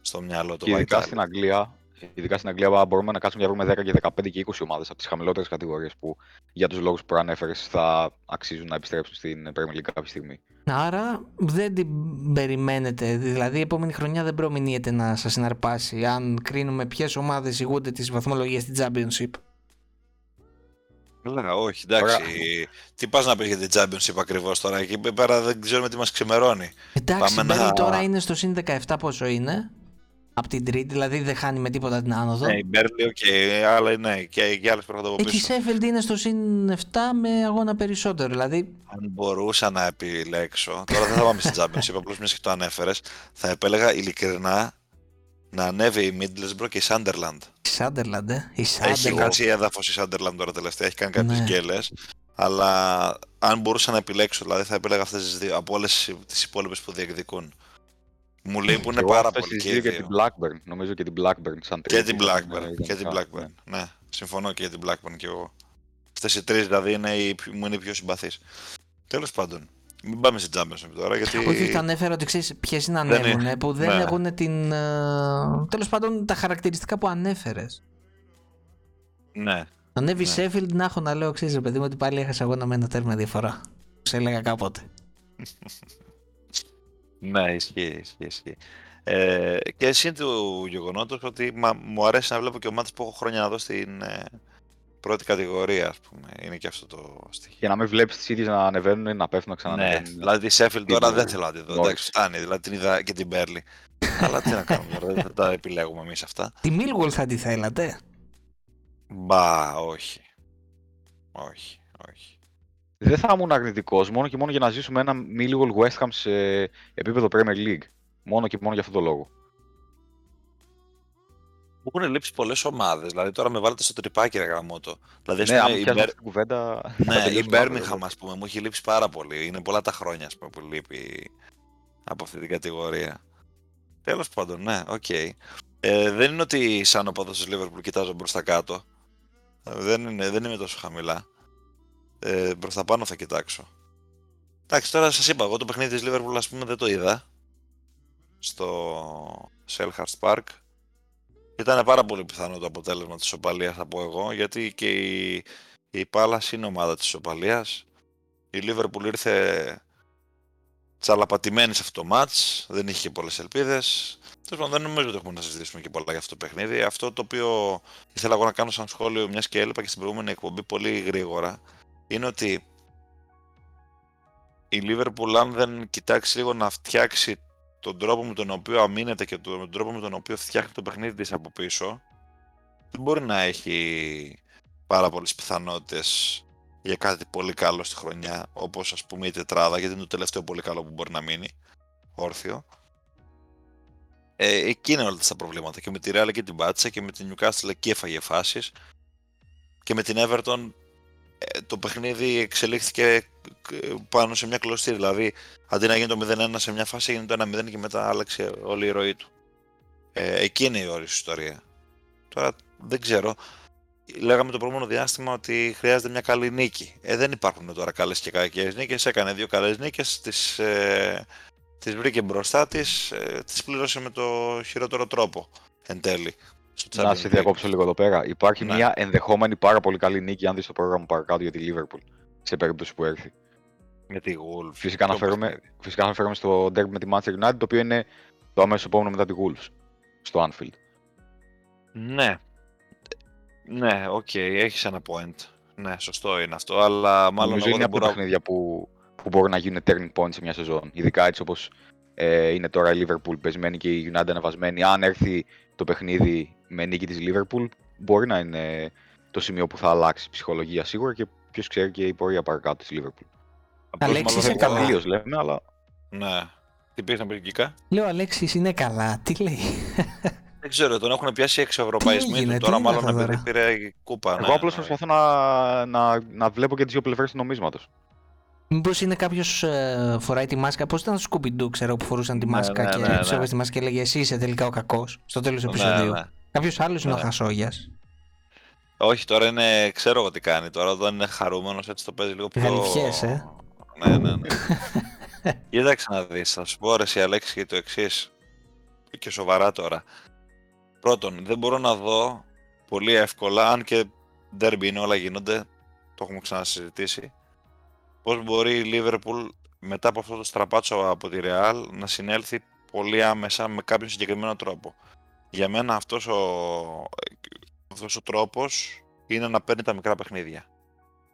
στο μυαλό το Και ειδικά White στην Hart. Αγγλία, ειδικά στην Αγγλία μπορούμε να κάτσουμε να βρούμε 10 και 15 και 20 ομάδες από τις χαμηλότερες κατηγορίες που για τους λόγους που προανέφερες θα αξίζουν να επιστρέψουν στην Premier League κάποια στιγμή. Άρα δεν την περιμένετε. Δηλαδή η επόμενη χρονιά δεν προμηνύεται να σας συναρπάσει αν κρίνουμε ποιες ομάδες ηγούνται τι βαθμολογίε στην Championship. Καλά, όχι, εντάξει. Τι πας να πεις για την Championship ακριβώς τώρα, εκεί πέρα δεν ξέρουμε τι μας ξημερώνει. Εντάξει, Πάμε η να- Burnley τώρα είναι στο συν 17 πόσο είναι. Από την τρίτη, δηλαδή δεν χάνει με τίποτα την άνοδο. Ναι, η Burnley, ok, αλλά ναι, και, και άλλες πράγματα από Εκεί η πίσω. Sheffield είναι στο συν 7 με αγώνα περισσότερο. Δηλαδή Αν μπορούσα να επιλέξω, τώρα δεν θα πάμε στην Championship, απλώς μιας και το ανέφερες, θα επέλεγα ειλικρινά να ανέβει η Middlesbrough και η Sunderland. η Sunderland, ε. Η Έχει Sunderland. χάσει έδαφος η Sunderland τώρα τελευταία, έχει κάνει κάποιες Ναι. γκέλες. Αλλά αν μπορούσα να επιλέξω, δηλαδή θα επέλεγα αυτές τις δύο από όλες τις υπόλοιπες που διεκδικούν. Μου λείπουν Εγώ πάρα αυτές πολύ τις και οι δύο και δύο. την Blackburn. Νομίζω και την Blackburn σαν Και τρίτη. την θα Blackburn. πούμε, Και την ιδανικά, Blackburn. ναι. Ναι, συμφωνώ και για την Blackburn και εγώ. Αυτές οι τρεις δηλαδή είναι οι, πιο- μου είναι οι πιο συμπαθείς. Τέλος πάντων, μην πάμε σε Championship τώρα, γιατί... Όχι, το ανέφερα ότι ξέρεις ποιες να Δεν είναι. ανέβουν που δεν Ναι. έχουν την. Τέλος πάντων τα χαρακτηριστικά που ανέφερες. Ναι, Ανέβει Ναι. Sheffield να έχω να λέω, ξέρεις, ρε παιδί μου, ότι πάλι έχασα αγώνα με ένα τέρμα διαφορά. Σε έλεγα κάποτε. ναι, ισχύει, ισχύει, ισχύει. Ε, και εσύ του γεγονότος ότι μα, μου αρέσει να βλέπω και ομάδες που έχω χρόνια να δω στην ε, πρώτη κατηγορία, ας πούμε. Είναι και αυτό το στοιχείο. Για να μην βλέπεις τις ίδιες να ανεβαίνουν ή να πέφτουν να Ναι, ξανανεβαίνουν. δηλαδή τη Sheffield τώρα Την- δεν θέλω να τη δω. Norwich. Εντάξει, φτάνει. Δηλαδή την είδα και την Burnley. Αλλά τι να κάνουμε τώρα, δεν τα επιλέγουμε εμείς αυτά. Τη Millwall θα τη θέλατε; Μπα, όχι. Όχι, όχι. Δεν θα ήμουν αρνητικός μόνο και μόνο για να ζήσουμε ένα Millwall West Ham σε επίπεδο Premier League. Μόνο και μόνο για αυτόν τον λόγο. Μου έχουν λείψει πολλές ομάδες. Δηλαδή τώρα με βάλετε στο τρυπάκι, ρε γραμμότο. Δηλαδή, ας Ναι, πούμε, αν η πιάσουμε Μπέρ- αυτή την κουβέντα. θα Ναι, η τελειώσουμε αύριο, Birmingham, οπότε. ας πούμε, μου έχει λείψει πάρα πολύ. Είναι πολλά τα χρόνια ας πούμε, που λείπει από αυτή την κατηγορία. Τέλος πάντων, ναι, οκ. Ε, δεν είναι ότι σαν οπαδό τη Liverpool κοιτάζω προς τα κάτω. Ε, Δεν, είναι, δεν είμαι τόσο χαμηλά. Ε, προς τα πάνω θα κοιτάξω. Εντάξει, τώρα σας είπα, εγώ το παιχνίδι της Liverpool ας πούμε δεν το είδα. Στο Selhurst Park. Ήταν πάρα πολύ πιθανό το αποτέλεσμα της ισοπαλίας θα πω εγώ, γιατί και η, η Palace είναι ομάδα της ισοπαλίας. Η Liverpool ήρθε τσαλαπατημένη σε αυτό το μάτς, δεν είχε και πολλές ελπίδες. Τέλος πάντων, δεν νομίζω ότι έχουμε να συζητήσουμε και πολλά για αυτό το παιχνίδι. Αυτό το οποίο ήθελα εγώ να κάνω σαν σχόλιο, μιας και έλειπα και στην προηγούμενη εκπομπή πολύ γρήγορα, είναι ότι η Liverpool αν δεν κοιτάξει λίγο να φτιάξει τον τρόπο με τον οποίο αμήνεται και τον τρόπο με τον οποίο φτιάχνει το παιχνίδι της από πίσω, δεν μπορεί να έχει πάρα πολλές πιθανότητες για κάτι πολύ καλό στη χρονιά, όπως ας πούμε η τετράδα, γιατί είναι το τελευταίο πολύ καλό που μπορεί να μείνει όρθιο. Ε, εκεί είναι όλα τα προβλήματα. Και με τη Real και την πάτησα και με την Newcastle εκεί έφαγε φάσεις. Και με την Everton ε, το παιχνίδι εξελίχθηκε ε, πάνω σε μια κλωστή. Δηλαδή, αντί να γίνει το 0-1 σε μια φάση, έγινε το 1-0 και μετά άλλαξε όλη η ροή του. Ε, εκεί είναι η όρη ιστορίας. Τώρα δεν ξέρω. Λέγαμε το προηγούμενο διάστημα ότι χρειάζεται μια καλή νίκη. Ε, δεν υπάρχουν τώρα καλές και κακές νίκες. Έκανε δύο καλές νίκες, τις, ε, τις βρήκε μπροστά της, ε, τις πλήρωσε με το χειρότερο τρόπο εν τέλει. Στο Να Champions σε League. διακόψω λίγο εδώ πέρα. Υπάρχει Ναι. μια ενδεχόμενη πάρα πολύ καλή νίκη αν δεις το πρόγραμμα παρακάτω για τη Liverpool. Σε περίπτωση που έρθει. Με τη Wolves. Φυσικά Το αναφέρομαι, παιχνίδι. φυσικά αναφέρομαι στο derby με τη Manchester United, το οποίο είναι το αμέσως επόμενο μετά τη Wolves. Στο Anfield. Ναι. Ναι, οκ, έχεις ένα point. Ναι, σωστό είναι αυτό, αλλά μάλλον Νομίζω εγώ είναι δεν από τα μπορώ... παιχνίδια που, που μπορούν να γίνουν turning point σε μια σεζόν. Ειδικά έτσι όπως ε, είναι τώρα η Liverpool πεσμένη και η United ανεβασμένη. Αν έρθει το παιχνίδι με νίκη της Liverpool, μπορεί να είναι το σημείο που θα αλλάξει η ψυχολογία σίγουρα και ποιος ξέρει και η πορεία παρακάτω της Liverpool. Απλώς Αλέξης, μάλλον είσαι δεν καλά. μπορώ- Τελείως λέμε, αλλά Ναι. Τι πήγες να πεις Γκικά; Λέω Αλέξης είναι καλά. Τι λέει; Δεν ξέρω, τον έχουν πιάσει εξευρωπαϊσμοί έγινε, του τι τώρα, είναι μάλλον αυτό επειδή τώρα; πήρε κούπα. εγώ ναι, απλώς ναι. προσπαθώ να, να, να βλέπω και τις δύο πλευρές του νομίσματος. Μήπως είναι κάποιος φοράει τη μάσκα. Πώς ήταν στο Σκουμπιντού, ξέρω που φορούσαν τη Ναι, μάσκα ναι, και ναι, ναι. τους έβγαζε τη μάσκα και έλεγε Εσύ είσαι τελικά ο κακός. Στο τέλος του Ναι, επεισοδίου. ναι. Κάποιος άλλος είναι ο Ναι. Χασόγιας. Όχι, τώρα είναι, ξέρω εγώ τι κάνει. Τώρα όταν είναι χαρούμενος, έτσι το παίζει λίγο πιο. Γαλιφιές, ε. Ναι, ναι, ναι. Κοίταξε να δεις, θα σου πω ρε εσύ Αλέξη και το εξής. Και σοβαρά τώρα. Πρώτον, δεν μπορώ να δω πολύ εύκολα, αν και derby είναι όλα γίνονται, το έχουμε ξανασυζητήσει, πώς μπορεί η Liverpool μετά από αυτό το στραπάτσο από τη Real να συνέλθει πολύ άμεσα με κάποιον συγκεκριμένο τρόπο. Για μένα αυτός ο, αυτός ο τρόπος είναι να παίρνει τα μικρά παιχνίδια.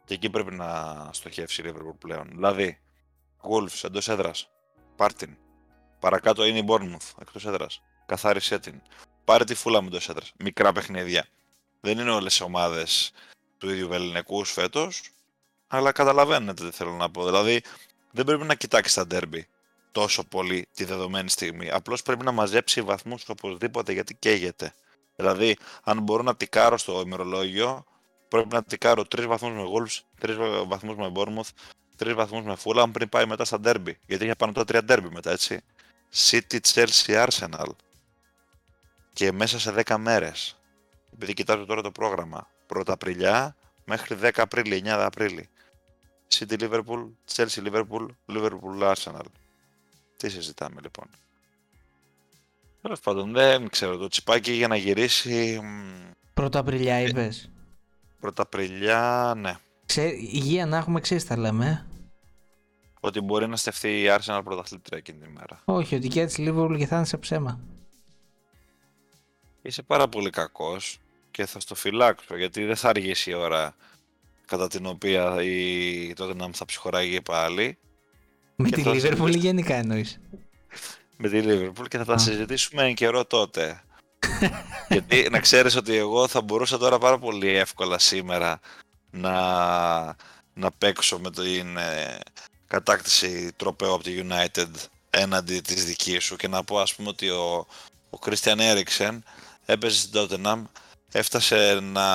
Και εκεί πρέπει να στοχεύσει η Liverpool πλέον. Δηλαδή, Wolves εντός έδρας, πάρτιν. Παρακάτω είναι η Bournemouth εκτός έδρας. Καθάρισέ την. Πάρε τη φούλα με εντός έδρας. Μικρά παιχνίδια. Δεν είναι όλες οι ομάδες του ίδιου βεληνικούς φέτος, αλλά καταλαβαίνετε τι θέλω να πω. Δηλαδή, δεν πρέπει να κοιτάξεις τα ντέρμπι τόσο πολύ τη δεδομένη στιγμή. Απλώς πρέπει να μαζέψει βαθμούς οπωσδήποτε γιατί καίγεται. Δηλαδή, αν μπορώ να τικάρω στο ημερολόγιο, πρέπει να τικάρω 3 βαθμούς με Wolves, 3 βαθμούς με Bournemouth, 3 βαθμούς με Fulham πριν πάει μετά στα derby. Γιατί είχε πάνω τα 3 derby μετά, έτσι. City, Chelsea, Arsenal. Και μέσα σε 10 μέρες. Επειδή κοιτάζω τώρα το πρόγραμμα. 1 Απριλιά μέχρι 10 Απρίλη, 9 Απρίλη. City Liverpool, Chelsea Liverpool, Liverpool Arsenal. Τι συζητάμε λοιπόν; Τέλος πάντων, δεν ξέρω. Το τσιπάκι για να γυρίσει. Πρώτα Απριλιά Ε, είπες. Πρώτα Απριλιά, ναι. Υγεία να έχουμε, ξέρεις τα λέμε. ε. Ότι μπορεί να στεφθεί η Arsenal πρωταθλήτρια εκείνη την ημέρα. Όχι, ότι και έτσι Liverpool και θα είναι σε ψέμα. Είσαι πάρα πολύ κακός και θα στο φυλάξω γιατί δεν θα αργήσει η ώρα κατά την οποία η Tottenham θα ψυχοράγει πάλι Με Και τη θα Liverpool συζητήσουμε. γενικά εννοείς. με τη Liverpool και θα τα Α. συζητήσουμε εν καιρό τότε. γιατί να ξέρεις ότι εγώ θα μπορούσα τώρα πάρα πολύ εύκολα σήμερα να, να παίξω με την ε, κατάκτηση τροπέου από τη United έναντι της δικής σου και να πω ας πούμε ότι ο, ο Christian Eriksen έπαιζε στην Tottenham έφτασε να,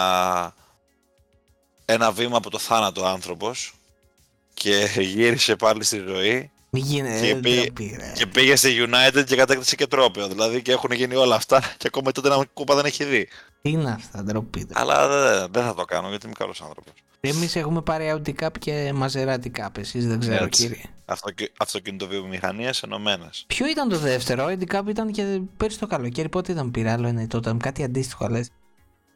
ένα βήμα από το θάνατο ο άνθρωπος και γύρισε πάλι στη ζωή Μην Και γίνεται. πήγε- ντροπή, ρε. και πήγε στη United και κατάκτησε και τρόπαιο. Δηλαδή και έχουν γίνει όλα αυτά και ακόμα τότε ένα κούπα δεν έχει δει. Τι είναι αυτά, ντροπή. ρε. Αλλά δεν, δεν θα το κάνω γιατί είμαι καλός άνθρωπος. Εμείς έχουμε πάρει Audi Cup και Maserati Cup. Εσείς δεν ξέρω, Έτσι. κύριε. Αυτοκι... Αυτοκινητοβιομηχανίε ενωμένες. Ποιο ήταν το δεύτερο, ο Audi Cup ήταν και πέρσι το καλοκαίρι. Πότε ήταν πήρε άλλο ένα τότε, κάτι αντίστοιχο λες.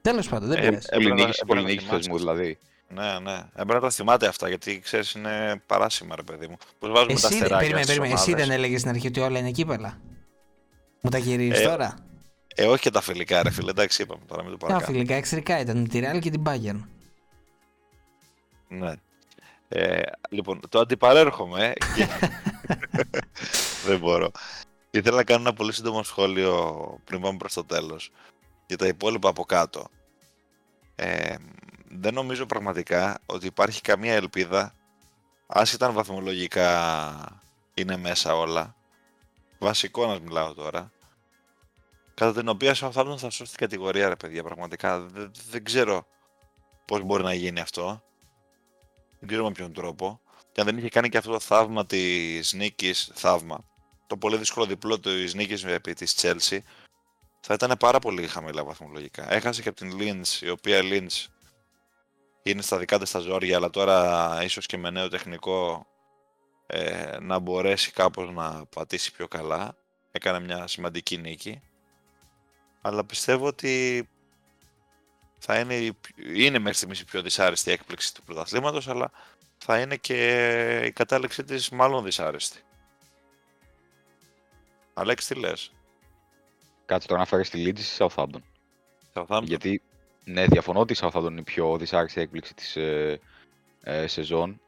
Τέλος πάντων, δεν Ε, πειράζει. ε, έπρεπε να- Πολυνίκη έπρεπε να πολυνίκη θυμάσαι. θεσμού δηλαδή. Ναι, ναι. Έπρεπε να τα θυμάται αυτά γιατί ξέρεις είναι παράσημα, ρε παιδί μου. Πώς βάζουμε τα Εσύ, δεν- αστεράκια. περίμενε, στις περίμενε. Εσύ ομάδες. δεν έλεγες στην αρχή ότι όλα είναι κύπελα; Μου τα γυρίζει Ε, τώρα; Ε, όχι και τα φιλικά, ρε φίλε. Εντάξει, είπαμε τώρα, μην το Τα παρακάνω. φιλικά εξαιρικά ήταν με τη Real και την Bayern. Ναι. Ε, λοιπόν, το αντιπαρέρχομαι και... Δεν μπορώ. Και ήθελα να κάνω ένα πολύ σύντομο σχόλιο πριν πάμε προς το τέλος για τα υπόλοιπα από κάτω. Ε, δεν νομίζω πραγματικά ότι υπάρχει καμία ελπίδα άσχετα αν βαθμολογικά είναι μέσα όλα. Βασικό να μιλάω τώρα. Κατά την οποία ο Southampton θα σώσει την κατηγορία, ρε παιδιά, πραγματικά. Δεν, δεν ξέρω πώς μπορεί να γίνει αυτό. Δεν ξέρω με ποιον τρόπο. Και αν δεν είχε κάνει και αυτό το θαύμα της νίκης, θαύμα, το πολύ δύσκολο διπλό της νίκης επί της Chelsea, θα ήταν πάρα πολύ χαμηλά βαθμολογικά. Έχασε και από την Lynch, η οποία Lynch είναι στα δικά της τα ζόρια, αλλά τώρα ίσως και με νέο τεχνικό ε, να μπορέσει κάπως να πατήσει πιο καλά. Έκανε μια σημαντική νίκη. Αλλά πιστεύω ότι θα είναι, η πιο- είναι μέχρι στιγμής η πιο δυσάρεστη έκπληξη του πρωταθλήματος, αλλά θα είναι και η κατάληξή της μάλλον δυσάρεστη. Αλέξη, τι λες; Κάτσε τώρα να φέρεις τη Leeds στη Southampton. Southampton. Γιατί, ναι, διαφωνώ ότι η Southampton είναι η πιο δυσάρεστη έκπληξη της ε, ε, σεζόν.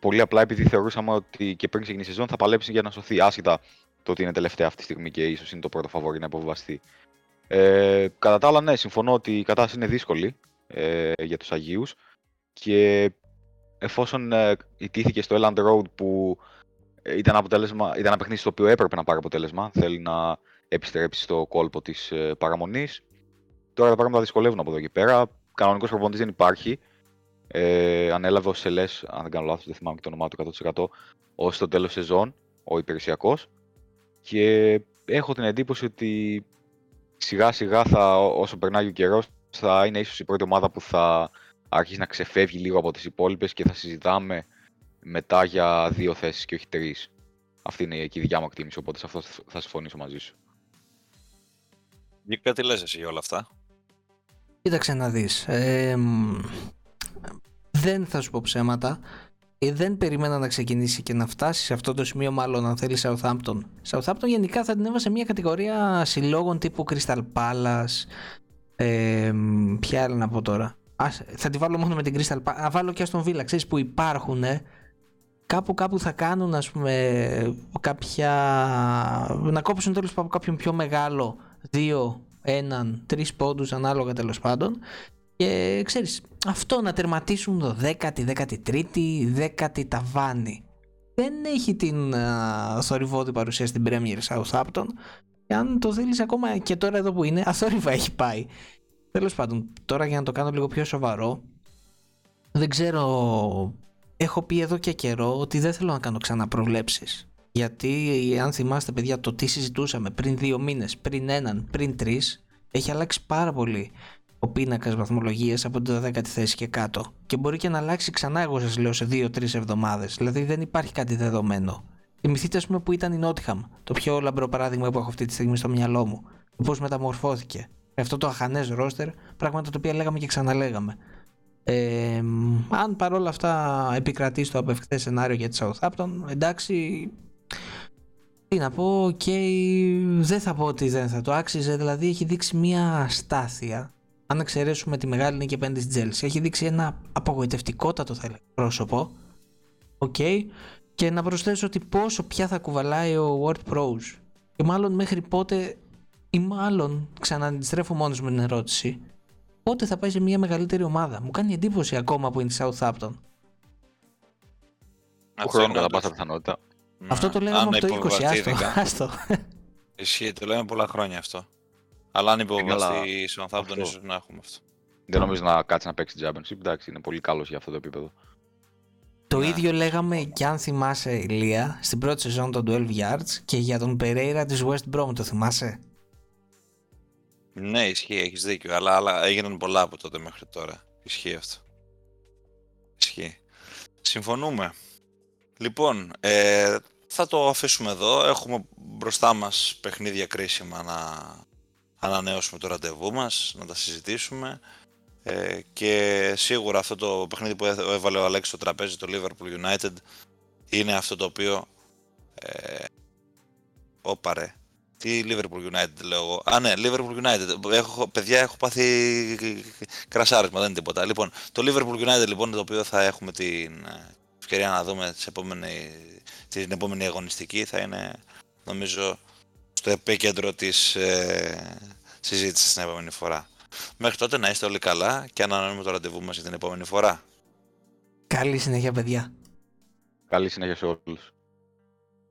Πολύ απλά επειδή θεωρούσαμε ότι και πριν ξεκινήσει η σεζόν θα παλέψει για να σωθεί. Άσχετα το ότι είναι τελευταία αυτή τη στιγμή και ίσως είναι το πρώτο φαβόρι να υποβιβαστεί. Ε, κατά τα άλλα, ναι, συμφωνώ ότι η κατάσταση είναι δύσκολη ε, για τους Αγίους και εφόσον ε, ιτήθηκε στο Elland Road που ε, ήταν, αποτέλεσμα, ήταν ένα παιχνίδι στο οποίο έπρεπε να πάρει αποτέλεσμα, θέλει να επιστρέψει στο κόλπο της ε, παραμονής. Τώρα τα πράγματα δυσκολεύουν από εδώ και πέρα. Κανονικός προπονητής δεν υπάρχει. Ε, ανέλαβε ο Σελές, αν δεν κάνω λάθος, δεν θυμάμαι και το όνομά του 100%, ως το τέλος σεζόν, ο υπηρεσιακός. Και έχω την εντύπωση ότι σιγά σιγά θα, ό- όσο περνάει ο καιρός, θα είναι ίσως η πρώτη ομάδα που θα αρχίσει να ξεφεύγει λίγο από τις υπόλοιπες και θα συζητάμε μετά για δύο θέσεις και όχι τρεις. Αυτή είναι και η δικιά μου εκτίμηση, οπότε σε αυτό θα συμφωνήσω μαζί σου. Γιώκα, τι λες εσύ για όλα αυτά; Κοίταξε να δεις. Ε, μ, δεν θα σου πω ψέματα. Ε, δεν περίμενα να ξεκινήσει και να φτάσει σε αυτό το σημείο, μάλλον αν θέλεις Southampton. Southampton γενικά θα την έβαζε μια κατηγορία συλλόγων τύπου Crystal Palace. Ε, μ, ποια άλλη να πω τώρα. Ας, θα τη βάλω μόνο με την Crystal Palace. Να βάλω και στον Villa, ξέρεις που υπάρχουν. Κάπου κάπου θα κάνουν ας πούμε κάποια... να κόψουν τέλος πάντων κάποιον πιο μεγάλο δύο, έναν, τρεις πόντους ανάλογα τέλος πάντων. Και ξέρεις αυτό να τερματίσουν το 10η, 13η, 10η ταβάνι. Δεν έχει την α, θορυβόδη παρουσία στην Premier Southampton. Και αν το θέλεις ακόμα και τώρα εδώ που είναι αθόρυβα έχει πάει. Τέλος πάντων τώρα για να το κάνω λίγο πιο σοβαρό δεν ξέρω έχω πει εδώ και καιρό ότι δεν θέλω να κάνω ξανά προβλέψεις γιατί αν θυμάστε παιδιά το τι συζητούσαμε πριν δύο μήνες, πριν έναν, πριν τρεις έχει αλλάξει πάρα πολύ ο πίνακας βαθμολογίας από την 12η θέση και κάτω. Και μπορεί και να αλλάξει ξανά, εγώ σας λέω, σε 2-3 εβδομάδες. Δηλαδή δεν υπάρχει κάτι δεδομένο. Θυμηθείτε, ας πούμε, που ήταν η Νότιχαμ, το πιο λαμπρό παράδειγμα που έχω αυτή τη στιγμή στο μυαλό μου. Πώς μεταμορφώθηκε. Αυτό το αχανές ρόστερ, πράγματα τα οποία λέγαμε και ξαναλέγαμε. Ε, αν παρόλα αυτά επικρατεί στο απευκτέ σενάριο για τη Southampton, εντάξει, τι να πω, οκ, δεν θα πω ότι δεν θα το άξιζε, δηλαδή έχει δείξει μια αστάθεια. Αν εξαιρέσουμε τη μεγάλη νίκη απέναντι στην Τσέλσι, έχει δείξει ένα απογοητευτικότατο θα έλεγα, πρόσωπο. Οκ. Και να προσθέσω ότι πόσο πια θα κουβαλάει ο Ward-Prowse. Και μάλλον μέχρι πότε, ή μάλλον ξαναντιστρέφω μόνος με την ερώτηση, πότε θα πάει σε μια μεγαλύτερη ομάδα. Μου κάνει εντύπωση ακόμα που είναι τη Southampton. Του χρόνου κατά πάσα πιθανότητα. Ναι. Αυτό το λέγαμε Αν από το 20, άστο. υποβαθμιστεί, άστο. Ισχύει, το λέμε πολλά χρόνια αυτό. Αλλά αν υποβαστεί καλά. η Southampton, Αυτό. ίσως να έχουμε αυτό. Δεν νομίζω να κάτσει να παίξει Championship. Εντάξει, είναι πολύ καλός για αυτό το επίπεδο. Το Ναι. ίδιο λέγαμε και αν θυμάσαι Ηλία στην πρώτη σεζόν των 12 Yards και για τον Pereira της West Brom, το θυμάσαι; Ναι, ισχύει, έχεις δίκιο. Αλλά, αλλά έγιναν πολλά από τότε μέχρι τώρα. Ισχύει αυτό. Ισχύει. Συμφωνούμε. Λοιπόν, ε, θα το αφήσουμε εδώ. Έχουμε μπροστά μας παιχνίδια κρίσιμα να ανανεώσουμε το ραντεβού μας, να τα συζητήσουμε. Ε, και σίγουρα αυτό το παιχνίδι που έθ- έβαλε ο Αλέξης στο τραπέζι, το Liverpool United, είναι αυτό το οποίο... Ε, όπα ρε. Τι Liverpool United λέω εγώ. Α, ναι, Liverpool United. Έχω, παιδιά, έχω πάθει κρασάρισμα, δεν είναι τίποτα. Λοιπόν, το Liverpool United λοιπόν το οποίο θα έχουμε την ε, ευκαιρία να δούμε τις επόμενη, την επόμενη αγωνιστική θα είναι νομίζω στο επίκεντρο της ε, συζήτησης την επόμενη φορά. Μέχρι τότε να είστε όλοι καλά και ανανεώνουμε το ραντεβού μας για την επόμενη φορά. Καλή συνέχεια παιδιά. Καλή συνέχεια σε όλους.